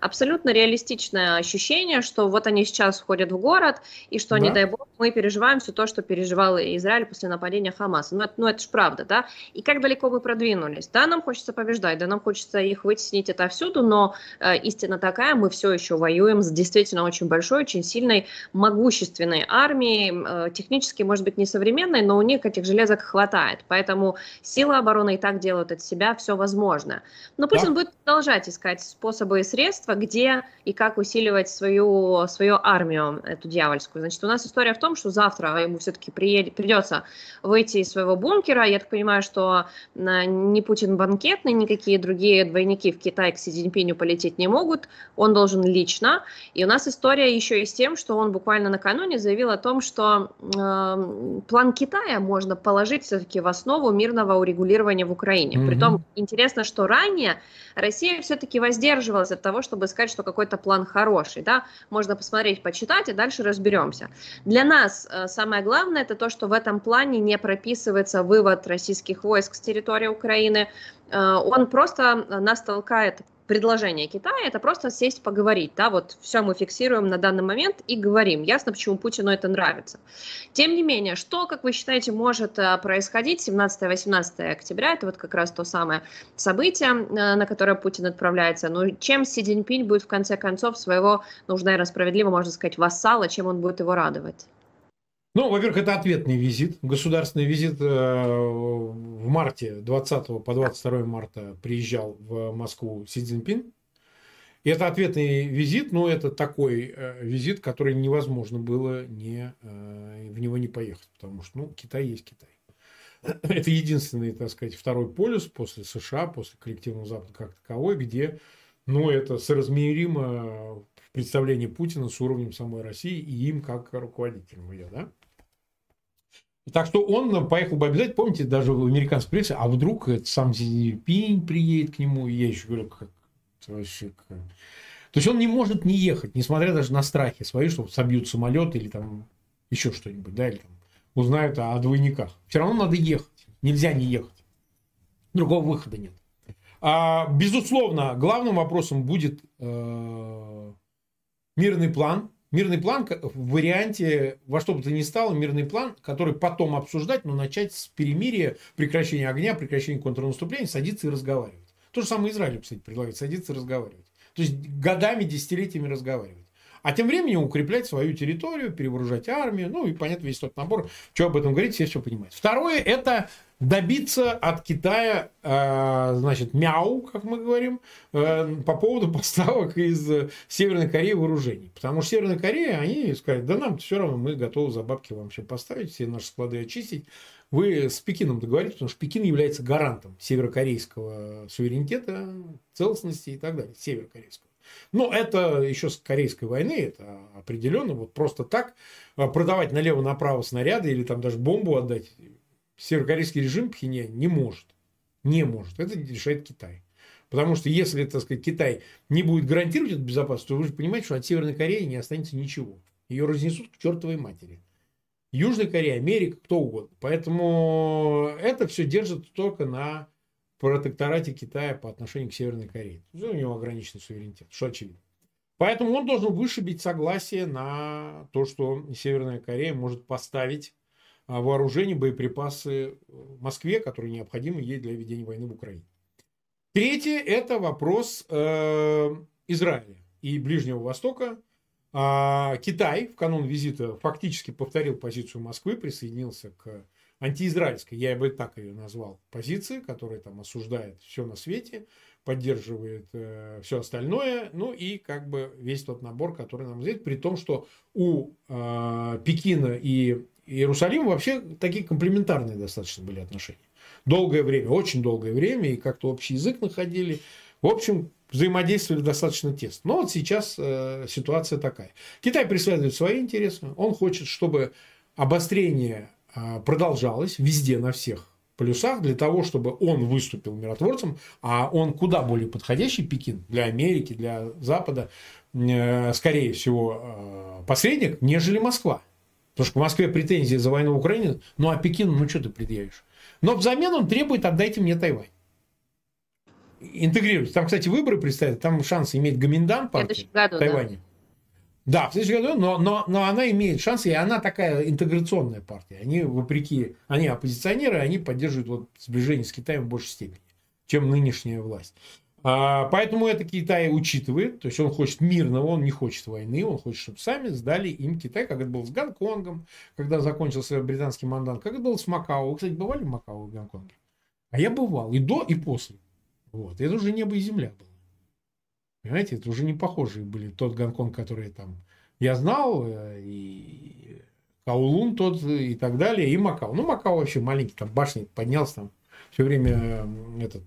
Абсолютно реалистичное ощущение, что вот они сейчас входят в город, и что, да. не дай бог, мы переживаем все то, что переживал Израиль после нападения Хамаса. Ну, это, ну, это же правда, да? И как далеко мы продвинулись? Да, нам хочется побеждать, да, нам хочется их вытеснить отовсюду, но э, истина такая, мы все еще воюем с действительно очень большой, очень сильной, могущественной армией, э, технически, может быть, не современной, но у них этих железок хватает, поэтому силы обороны и так делают от себя все возможное. Но Путин да. будет продолжать искать способы и средства, где и как усиливать свою, свою армию, эту дьявольскую. Значит, у нас история в том, что завтра ему все-таки придется выйти из своего бункера. Я так понимаю, что э, не Путин банкетный, никакие другие двойники в Китай к Си Цзиньпиню полететь не могут, он должен лично. И у нас история еще и с тем, что он буквально накануне заявил о том, что э, план Китая можно положить все-таки в основу мирного урегулирования в Украине. Mm-hmm. Притом интересно, что ранее Россия все-таки воздерживалась от того, чтобы сказать, что какой-то план хороший. Да? Можно посмотреть, почитать, и дальше разберемся. Для нас э, самое главное это то, что в этом плане не прописывается вывод российских войск с территории Украины, он просто нас толкает предложение Китая это просто сесть поговорить, да, вот все мы фиксируем на данный момент и говорим. Ясно, почему Путину это нравится. Тем не менее, что, как вы считаете, может э, происходить 17-18 октября, это вот как раз то самое событие, э, на которое Путин отправляется, ну, чем Си Цзиньпинь будет в конце концов своего, нужно, наверное, справедливо, можно сказать, вассала, чем он будет его радовать? Ну, во-первых, это ответный визит, государственный визит. Э, в марте, 20 по 22 марта приезжал в Москву Си Цзиньпин. И это ответный визит, но это такой э, визит, который невозможно было не, э, в него не поехать, потому что ну, Китай есть Китай. <clears throat> Это единственный, так сказать, второй полюс после США, после коллективного Запада как таковой, где ну, это соразмеримо в Путина с уровнем самой России и им как руководителем ее, да? Так что он поехал бы обязательно, помните, даже в американской прессе, а вдруг это сам Пинь приедет к нему, и я еще говорю, как вообще как... То есть он не может не ехать, несмотря даже на страхи свои, что собьют самолет или там еще что-нибудь, да, или там узнают о двойниках. Все равно надо ехать. Нельзя не ехать. Другого выхода нет. А, безусловно, главным вопросом будет э, мирный план, Мирный план в варианте, во что бы то ни стало, мирный план, который потом обсуждать, но начать с перемирия, прекращения огня, прекращения контрнаступления, садиться и разговаривать. То же самое Израилю, кстати, предлагает садиться и разговаривать. То есть годами, десятилетиями разговаривать. А тем временем укреплять свою территорию, перевооружать армию, ну и, понятно, весь тот набор, что об этом говорить, все все понимают. Второе – это добиться от Китая, э, значит, мяу, как мы говорим, э, по поводу <laughs> поставок из Северной Кореи вооружений. Потому что Северная Корея, они сказали, да нам все равно, мы готовы за бабки вам все поставить, все наши склады очистить. Вы с Пекином договоритесь, потому что Пекин является гарантом северокорейского суверенитета, целостности и так далее, северокорейского. Но это еще с Корейской войны, это определенно, вот просто так э, продавать налево-направо снаряды или там даже бомбу отдать северокорейский режим Пхеньян не может. Не может. Это решает Китай. Потому что если, так сказать, Китай не будет гарантировать эту безопасность, то вы же понимаете, что от Северной Кореи не останется ничего. Ее разнесут к чертовой матери. Южная Корея, Америка, кто угодно. Поэтому это все держит только на протекторате Китая по отношению к Северной Корее. У него ограниченный суверенитет, что очевидно. Поэтому он должен вышибить согласие на то, что Северная Корея может поставить а, вооружение, боеприпасы Москве, которые необходимы ей для ведения войны в Украине. Третье – это вопрос э, Израиля и Ближнего Востока. А, Китай в канун визита фактически повторил позицию Москвы, присоединился к антиизраильской, я бы так ее назвал, позиции, которая там осуждает все на свете, поддерживает э, все остальное, ну и как бы весь тот набор, который нам известен, при том, что у э, Пекина и Иерусалима вообще такие комплементарные достаточно были отношения. Долгое время, очень долгое время, и как-то общий язык находили. В общем, взаимодействовали достаточно тесно. Но вот сейчас э, ситуация такая. Китай преследует свои интересы. Он хочет, чтобы обострение продолжалось везде, на всех плюсах для того, чтобы он выступил миротворцем, а он куда более подходящий Пекин для Америки, для Запада, э, скорее всего, э, посредник, нежели Москва. Потому что к Москве претензии за войну в Украине, ну а Пекину, ну что ты предъявишь? Но взамен он требует, отдайте мне Тайвань. Интегрируйте. Там, кстати, выборы предстоят, там шанс иметь Гоминдан партии в Тайване. Да. Да, в следующем году, но, но, но она имеет шансы, и она такая интеграционная партия. Они, вопреки, они оппозиционеры, они поддерживают вот сближение с Китаем в большей степени, чем нынешняя власть. А, поэтому это Китай учитывает, то есть он хочет мирного, он не хочет войны, он хочет, чтобы сами сдали им Китай, как это было с Гонконгом, когда закончился британский мандат, как это было с Макао. Вы, кстати, бывали в Макао и Гонконге? А я бывал и до, и после. Вот. Это уже небо и земля было. Понимаете, это уже не похожие были. Тот Гонконг, который там я знал, э, и Каулун тот, и так далее, и Макао. Ну, Макао вообще маленький, там башни поднялся, там все время этот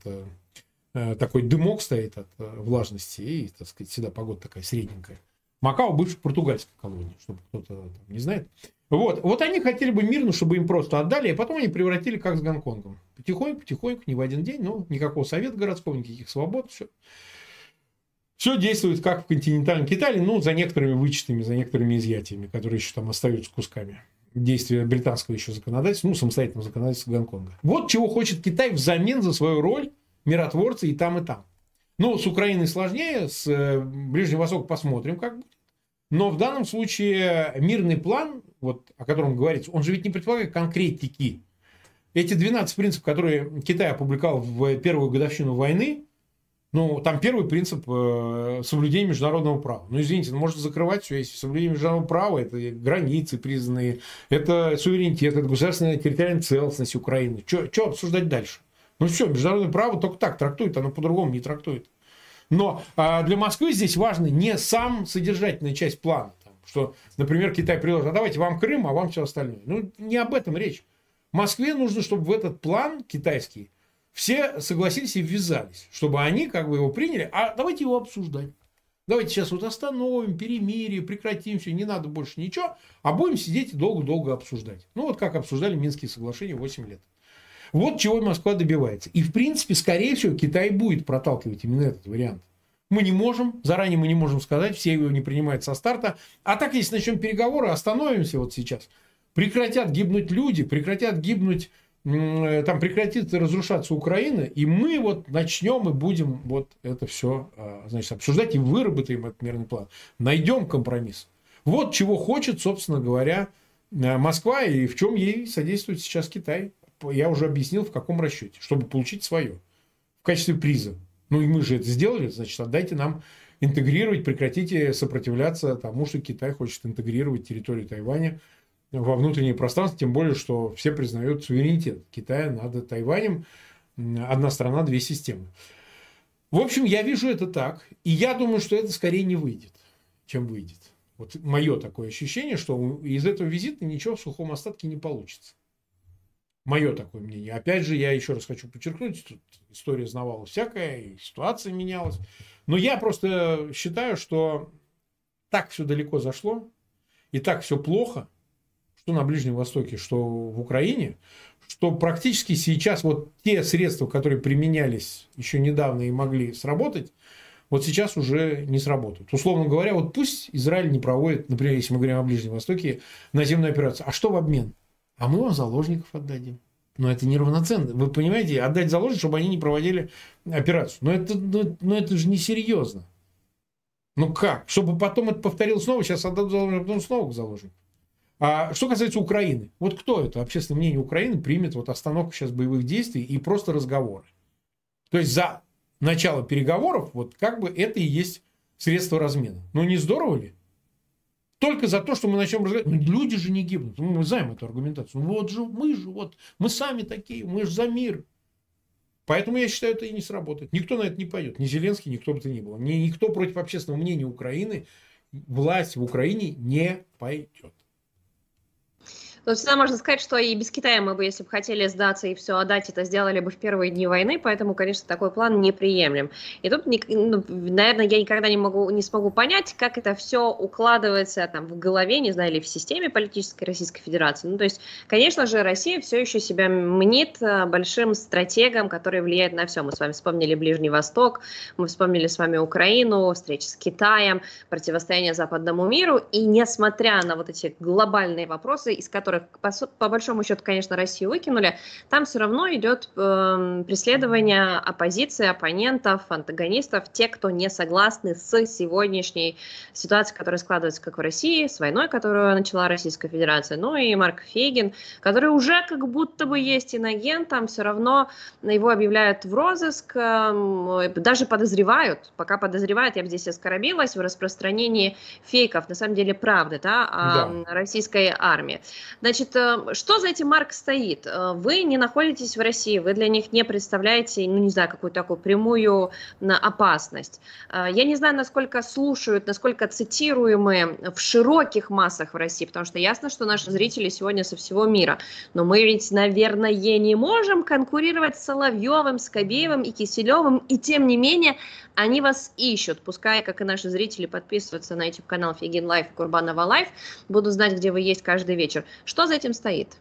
э, такой дымок стоит от э, влажности, и, так сказать, всегда погода такая средненькая. Макао бывшая португальская колония, чтобы кто-то не знает. Вот. вот они хотели бы мирно, чтобы им просто отдали, а потом они превратили как с Гонконгом. Потихоньку, потихоньку, не в один день, но никакого совета городского, никаких свобод, все. Все действует как в континентальном Китае, ну, за некоторыми вычетами, за некоторыми изъятиями, которые еще там остаются кусками действия британского еще законодательства, ну, самостоятельного законодательства Гонконга. Вот чего хочет Китай взамен за свою роль миротворца и там, и там. Ну, с Украиной сложнее, с э, Ближнего Востока посмотрим, как будет. Но в данном случае мирный план, вот, о котором говорится, он же ведь не предполагает конкретики. Эти 12 принципов, которые Китай опубликовал в первую годовщину войны, ну, там первый принцип э, соблюдения международного права. Ну, извините, ну, можно закрывать все, если соблюдение международного права, это границы признанные, это суверенитет, это государственная территориальная целостность Украины. Что обсуждать дальше? Ну, все, международное право только так трактует, оно по-другому не трактует. Но а для Москвы здесь важно не сам содержательная часть плана. Там, что, например, Китай предложит, а давайте вам Крым, а вам все остальное. Ну, не об этом речь. Москве нужно, чтобы в этот план китайский все согласились и ввязались, чтобы они как бы его приняли, а давайте его обсуждать. Давайте сейчас вот остановим, перемирие, прекратим все, не надо больше ничего, а будем сидеть и долго-долго обсуждать. Ну вот как обсуждали Минские соглашения 8 лет. Вот чего Москва добивается. И в принципе, скорее всего, Китай будет проталкивать именно этот вариант. Мы не можем, заранее мы не можем сказать, все его не принимают со старта. А так, если начнем переговоры, остановимся вот сейчас, прекратят гибнуть люди, прекратят гибнуть там прекратит разрушаться Украина, и мы вот начнем и будем вот это все а, значит, обсуждать и выработаем этот мирный план. Найдем компромисс. Вот чего хочет, собственно говоря, э, Москва и в чем ей содействует сейчас Китай. Я уже объяснил, в каком расчете, чтобы получить свое в качестве приза. Ну и мы же это сделали, значит, отдайте нам интегрировать, прекратите сопротивляться тому, что Китай хочет интегрировать территорию Тайваня во внутреннее пространство, тем более, что все признают суверенитет Китая над Тайванем. Одна страна, две системы. В общем, я вижу это так, и я думаю, что это скорее не выйдет, чем выйдет. Вот мое такое ощущение, что из этого визита ничего в сухом остатке не получится. Мое такое мнение. Опять же, я еще раз хочу подчеркнуть, тут история знавала всякая, и ситуация менялась. Но я просто считаю, что так все далеко зашло, и так все плохо – что на Ближнем Востоке, что в Украине, что практически сейчас вот те средства, которые применялись еще недавно и могли сработать, вот сейчас уже не сработают. Условно говоря, вот пусть Израиль не проводит, например, если мы говорим о Ближнем Востоке, наземную операцию. А что в обмен? А мы вам заложников отдадим. Но это неравноценно. Вы понимаете, отдать заложников, чтобы они не проводили операцию. Но это, ну, но это же несерьезно. Ну как? Чтобы потом это повторилось снова, сейчас отдадут заложников, потом снова к заложникам. А что касается Украины, вот кто это, общественное мнение Украины, примет вот остановку сейчас боевых действий и просто разговоры. То есть за начало переговоров, вот как бы это и есть средство размена. Ну не здорово ли? Только за то, что мы начнем разговаривать. Ну, люди же не гибнут. Ну, мы знаем эту аргументацию. Ну, вот же, мы же, вот, мы сами такие, мы же за мир. Поэтому я считаю, это и не сработает. Никто на это не пойдет. Ни Зеленский, никто бы то ни было. Ни, никто против общественного мнения Украины, власть в Украине не пойдет. Но всегда можно сказать, что и без Китая мы бы, если бы хотели сдаться и все отдать, это сделали бы в первые дни войны, поэтому, конечно, такой план неприемлем. И тут, ну, наверное, я никогда не могу, не смогу понять, как это все укладывается там в голове, не знаю, или в системе политической Российской Федерации. Ну, то есть, конечно же, Россия все еще себя мнит э, большим стратегом, который влияет на все. Мы с вами вспомнили Ближний Восток, мы вспомнили с вами Украину, встречи с Китаем, противостояние западному миру, и несмотря на вот эти глобальные вопросы, из которых которых, по, по большому счету, конечно, Россию выкинули, там все равно идет э, преследование оппозиции, оппонентов, антагонистов, те, кто не согласны с сегодняшней ситуацией, которая складывается как в России, с войной, которую начала Российская Федерация, ну и Марк Фейгин, который уже как будто бы есть иногент, там все равно его объявляют в розыск, э, даже подозревают, пока подозревают, я бы здесь оскорбилась, в распространении фейков, на самом деле правды, да, о да. российской армии. Значит, э, что за этим Марк стоит? Э, вы не находитесь в России, вы для них не представляете, ну, не знаю, какую-то такую прямую опасность. Э, я не знаю, насколько слушают, насколько цитируемы в широких массах в России, потому что ясно, что наши зрители сегодня со всего мира. Но мы ведь, наверное, не можем конкурировать с Соловьевым, Скабеевым и Киселевым, и тем не менее они вас ищут. Пускай, как и наши зрители, подписываются на YouTube-канал Фейгин Live Курбанова Live, буду знать, где вы есть каждый вечер. Что за этим стоит?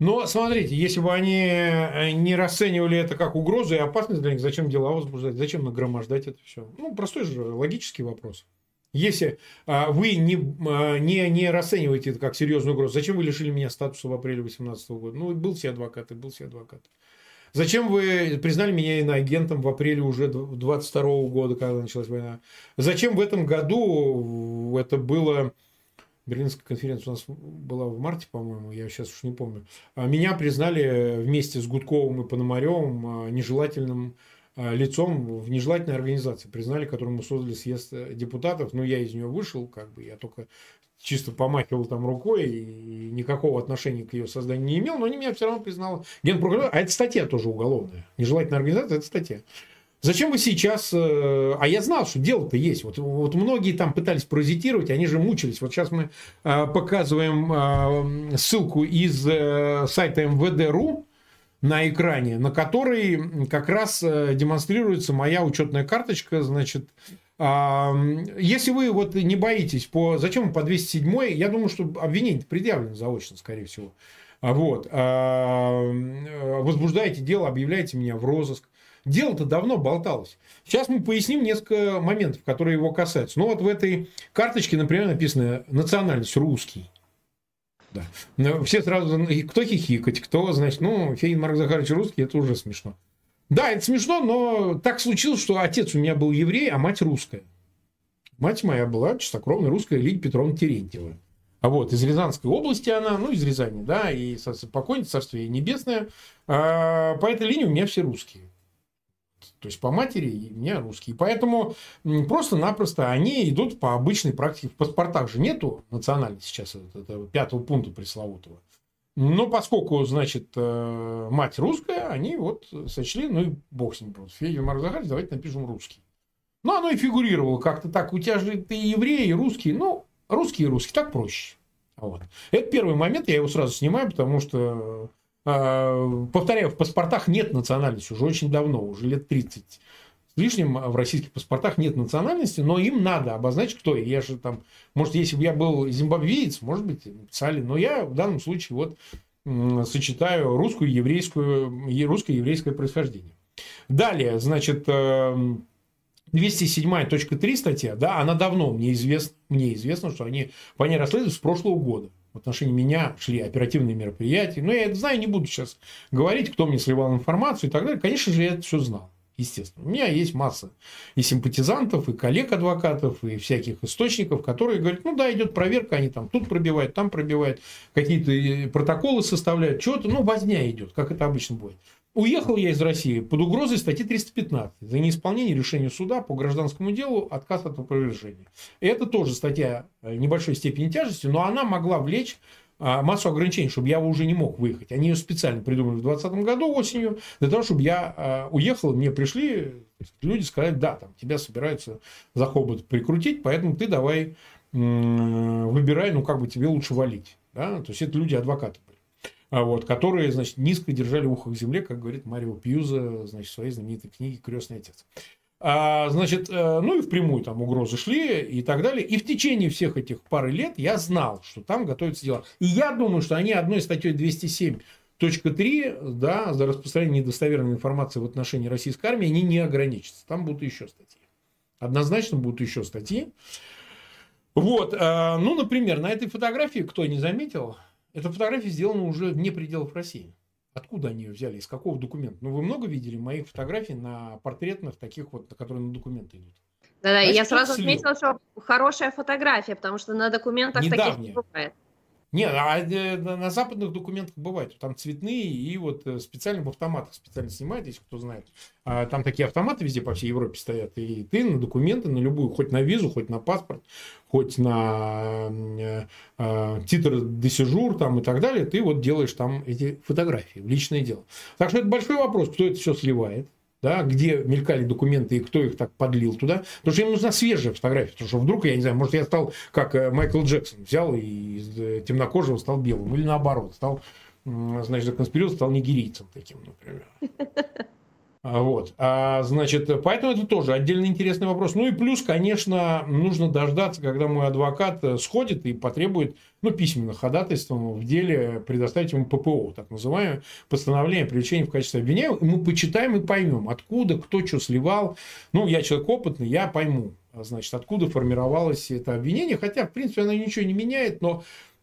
Но смотрите, если бы они э, не расценивали это как угрозу и опасность для них, зачем дела возбуждать, зачем нагромождать это все? Ну, простой же логический вопрос. Если а, вы не, а, не, не расцениваете это как серьезную угрозу, зачем вы лишили меня статуса в апреле 2018 года? Ну, был все адвокаты, был все адвокаты. Зачем вы признали меня иноагентом в апреле уже 22 года, когда началась война? Зачем в этом году это было... Берлинская конференция у нас была в марте, по-моему, я сейчас уж не помню. А меня признали вместе с Гудковым и Пономаревым а, нежелательным а, лицом в нежелательной организации признали, которую мы создали съезд депутатов. Но я из нее вышел, как бы я только чисто помахивал там рукой и никакого отношения к ее созданию не имел, но они меня все равно признали генпрокурор. А это статья тоже уголовная. Нежелательная организация – это статья. Зачем вы сейчас... Э, а я знал, что дело-то есть. Вот, вот многие там пытались паразитировать, они же мучились. Вот сейчас мы э, показываем э, ссылку из сайта МВД.ру на экране, на которой как раз демонстрируется моя учетная карточка, значит, если вы вот не боитесь, по... зачем по 207 я думаю, что обвинение предъявлено заочно, скорее всего. А вот. Возбуждаете дело, объявляете меня в розыск. Дело-то давно болталось. Сейчас мы поясним несколько моментов, которые его касаются. Ну, вот в этой карточке, например, написано «национальность русский». Да. Все сразу, кто хихикать, кто, значит, ну, Фейн Марк Захарович русский, это уже смешно. Да, это смешно, но так случилось, что отец у меня был еврей, а мать русская. Мать моя была чистокровная русская Лидия Петровна Терентьева. А вот из Рязанской области она, ну, из Рязани, да, и покойница царствие небесное. А, по этой линии у меня все русские. То есть по матери у меня русские. Поэтому просто-напросто они идут по обычной практике. В паспортах же нету национальности сейчас, этого пятого пункта пресловутого. Но поскольку, значит, э, мать русская, они вот сочли, ну и бог с ним просто. Федя Марзахарь, давайте напишем русский. Ну, оно и фигурировало как-то так. У тебя же ты еврей, русский. Ну, русский и русский, так проще. Вот. Это первый момент, я его сразу снимаю, потому что, повторяю, в паспортах нет национальности уже очень давно, уже лет 30 с лишним в российских паспортах нет национальности, но им надо обозначить, кто я. Я же там, может, если бы я был зимбабвеец, может быть, написали, но я в данном случае вот сочетаю русскую и еврейскую, и еврейское происхождение. Далее, значит, эм, 207.3 статья, да, она давно мне известна, мне известно, что они по ней расследуют с прошлого года. В отношении меня шли оперативные мероприятия. Но я это знаю, не буду сейчас говорить, кто мне сливал информацию и так далее. Конечно же, я это все знал. Естественно. У меня есть масса и симпатизантов, и коллег-адвокатов, и всяких источников, которые говорят, ну да, идет проверка, они там тут пробивают, там пробивают, какие-то э, протоколы составляют, что-то, ну, возня идет, как это обычно будет. Уехал я из России под угрозой статьи 315 за неисполнение решения суда по гражданскому делу отказ от опровержения. Это тоже статья э, небольшой степени тяжести, но она могла влечь а, массу ограничений, чтобы я уже не мог выехать. Они ее специально придумали в 2020 году осенью, для того, чтобы я а, уехал, мне пришли люди сказать, да, там тебя собираются за хобот прикрутить, поэтому ты давай выбирай, ну как бы тебе лучше валить. Да? То есть это люди адвокаты а вот, которые, значит, низко держали ухо к земле, как говорит Марио Пьюза, значит, в своей знаменитой книге «Крестный отец». А, значит, э, ну и впрямую там угрозы шли и так далее. И в течение всех этих пары лет я знал, что там готовятся дела. И я думаю, что они одной статьей 207 Точка 3, да, за распространение недостоверной информации в отношении российской армии, они не ограничатся. Там будут еще статьи. Однозначно будут еще статьи. Вот, э, ну, например, на этой фотографии, кто не заметил, эта фотография сделана уже вне пределов России. Откуда они ее взяли? Из какого документа? Ну, вы много видели моих фотографий на портретных, таких вот, которые на документы идут? Да-да, я сразу отметила, что хорошая фотография, потому что на документах Недавняя. таких не бывает. Нет, а э, на западных документах бывает. Там цветные и вот э, специально в автоматах специально снимают, если кто знает. А там такие автоматы везде по всей Европе стоят. И ты на документы, на любую, хоть на визу, хоть на паспорт, хоть на э, э, титр де сижур там и так далее, ты вот делаешь там эти фотографии личное дело. Так что это большой вопрос, кто это все сливает да, где мелькали документы и кто их так подлил туда. Потому что им нужна свежая фотография. Потому что вдруг, я не знаю, может, я стал, как э, Майкл Джексон, взял и из э, темнокожего стал белым. Или наоборот, стал, значит, законспирировал, стал нигерийцем таким, например. <laughs> А, вот. А, значит, поэтому это тоже отдельно интересный вопрос. Ну и плюс, конечно, нужно дождаться, когда мой адвокат э, сходит и потребует ну, письменным ходатайством в деле предоставить ему ППО, так называемое постановление о привлечении в качестве обвиняемого. И мы почитаем и поймем, откуда, кто что сливал. Ну, я человек опытный, я пойму, значит, откуда формировалось это обвинение. Хотя, в принципе, оно ничего не меняет, но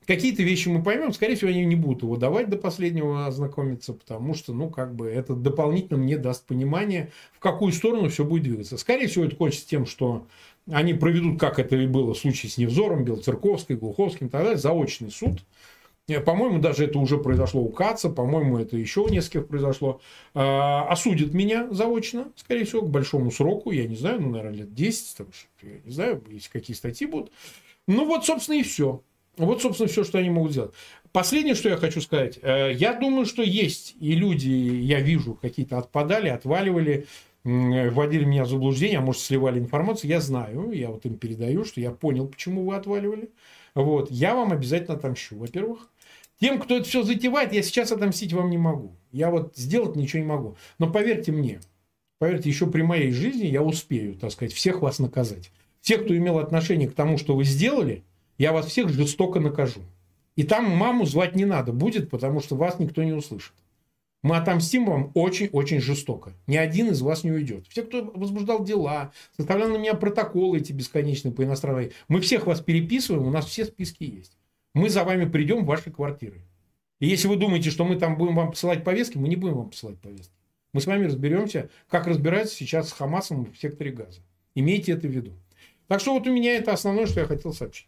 Какие-то вещи мы поймем, скорее всего, они не будут его давать до последнего ознакомиться, потому что, ну, как бы это дополнительно мне даст понимание, в какую сторону все будет двигаться. Скорее всего, это кончится тем, что они проведут, как это и было в случае с Невзором, Белоцерковской, Глуховским и так далее, заочный суд. Э, по-моему, даже это уже произошло у Каца, по-моему, это еще у нескольких произошло. А, осудят меня заочно, скорее всего, к большому сроку, я не знаю, ну, наверное, лет 10, там, я не знаю, если какие статьи будут. Ну, вот, собственно, и все. Вот, собственно, все, что они могут сделать. Последнее, что я хочу сказать. Э, я думаю, что есть и люди, я вижу, какие-то отпадали, отваливали, вводили меня в заблуждение, а может, сливали информацию. Я знаю, я вот им передаю, что я понял, почему вы отваливали. Вот. Я вам обязательно отомщу, во-первых. Тем, кто это все затевает, я сейчас отомстить вам не могу. Я вот сделать ничего не могу. Но поверьте мне, поверьте, еще при моей жизни я успею, так сказать, всех вас наказать. Всех, кто имел отношение к тому, что вы сделали – я вас всех жестоко накажу. И там маму звать не надо будет, потому что вас никто не услышит. Мы отомстим вам очень-очень жестоко. Ни один из вас не уйдет. Все, кто возбуждал дела, составлял на меня протоколы эти бесконечные по иностранной, мы всех вас переписываем, у нас все списки есть. Мы за вами придем в ваши квартиры. И если вы думаете, что мы там будем вам посылать повестки, мы не будем вам посылать повестки. Мы с вами разберемся, как разбираются сейчас с Хамасом в секторе Газа. Имейте это в виду. Так что вот у меня это основное, что я хотел сообщить.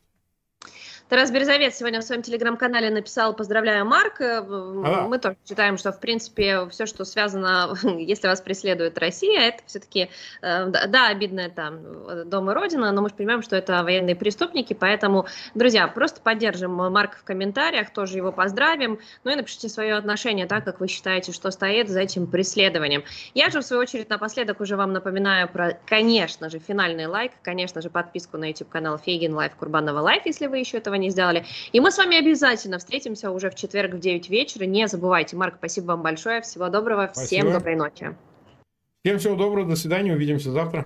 Тарас Березовец сегодня в своем телеграм-канале написал «Поздравляю, Марк». Э, а. Мы тоже считаем, что, в принципе, все, что связано, <laughs> если вас преследует Россия, это все-таки, э, да, обидно это Дом и Родина, но мы же понимаем, что это военные преступники, поэтому, друзья, просто поддержим Марка в комментариях, тоже его поздравим, ну и напишите свое отношение, так, как вы считаете, что стоит за этим преследованием. Я же, в свою очередь, напоследок уже вам напоминаю про, конечно же, финальный лайк, конечно же, подписку на YouTube-канал Фейгин Live Курбанова Live, если вы еще этого не сделали. И мы с вами обязательно встретимся уже в четверг в 9 вечера. Не забывайте. Марк, спасибо вам большое. Всего доброго. Спасибо. Всем доброй ночи. Всем всего доброго. До свидания. Увидимся завтра.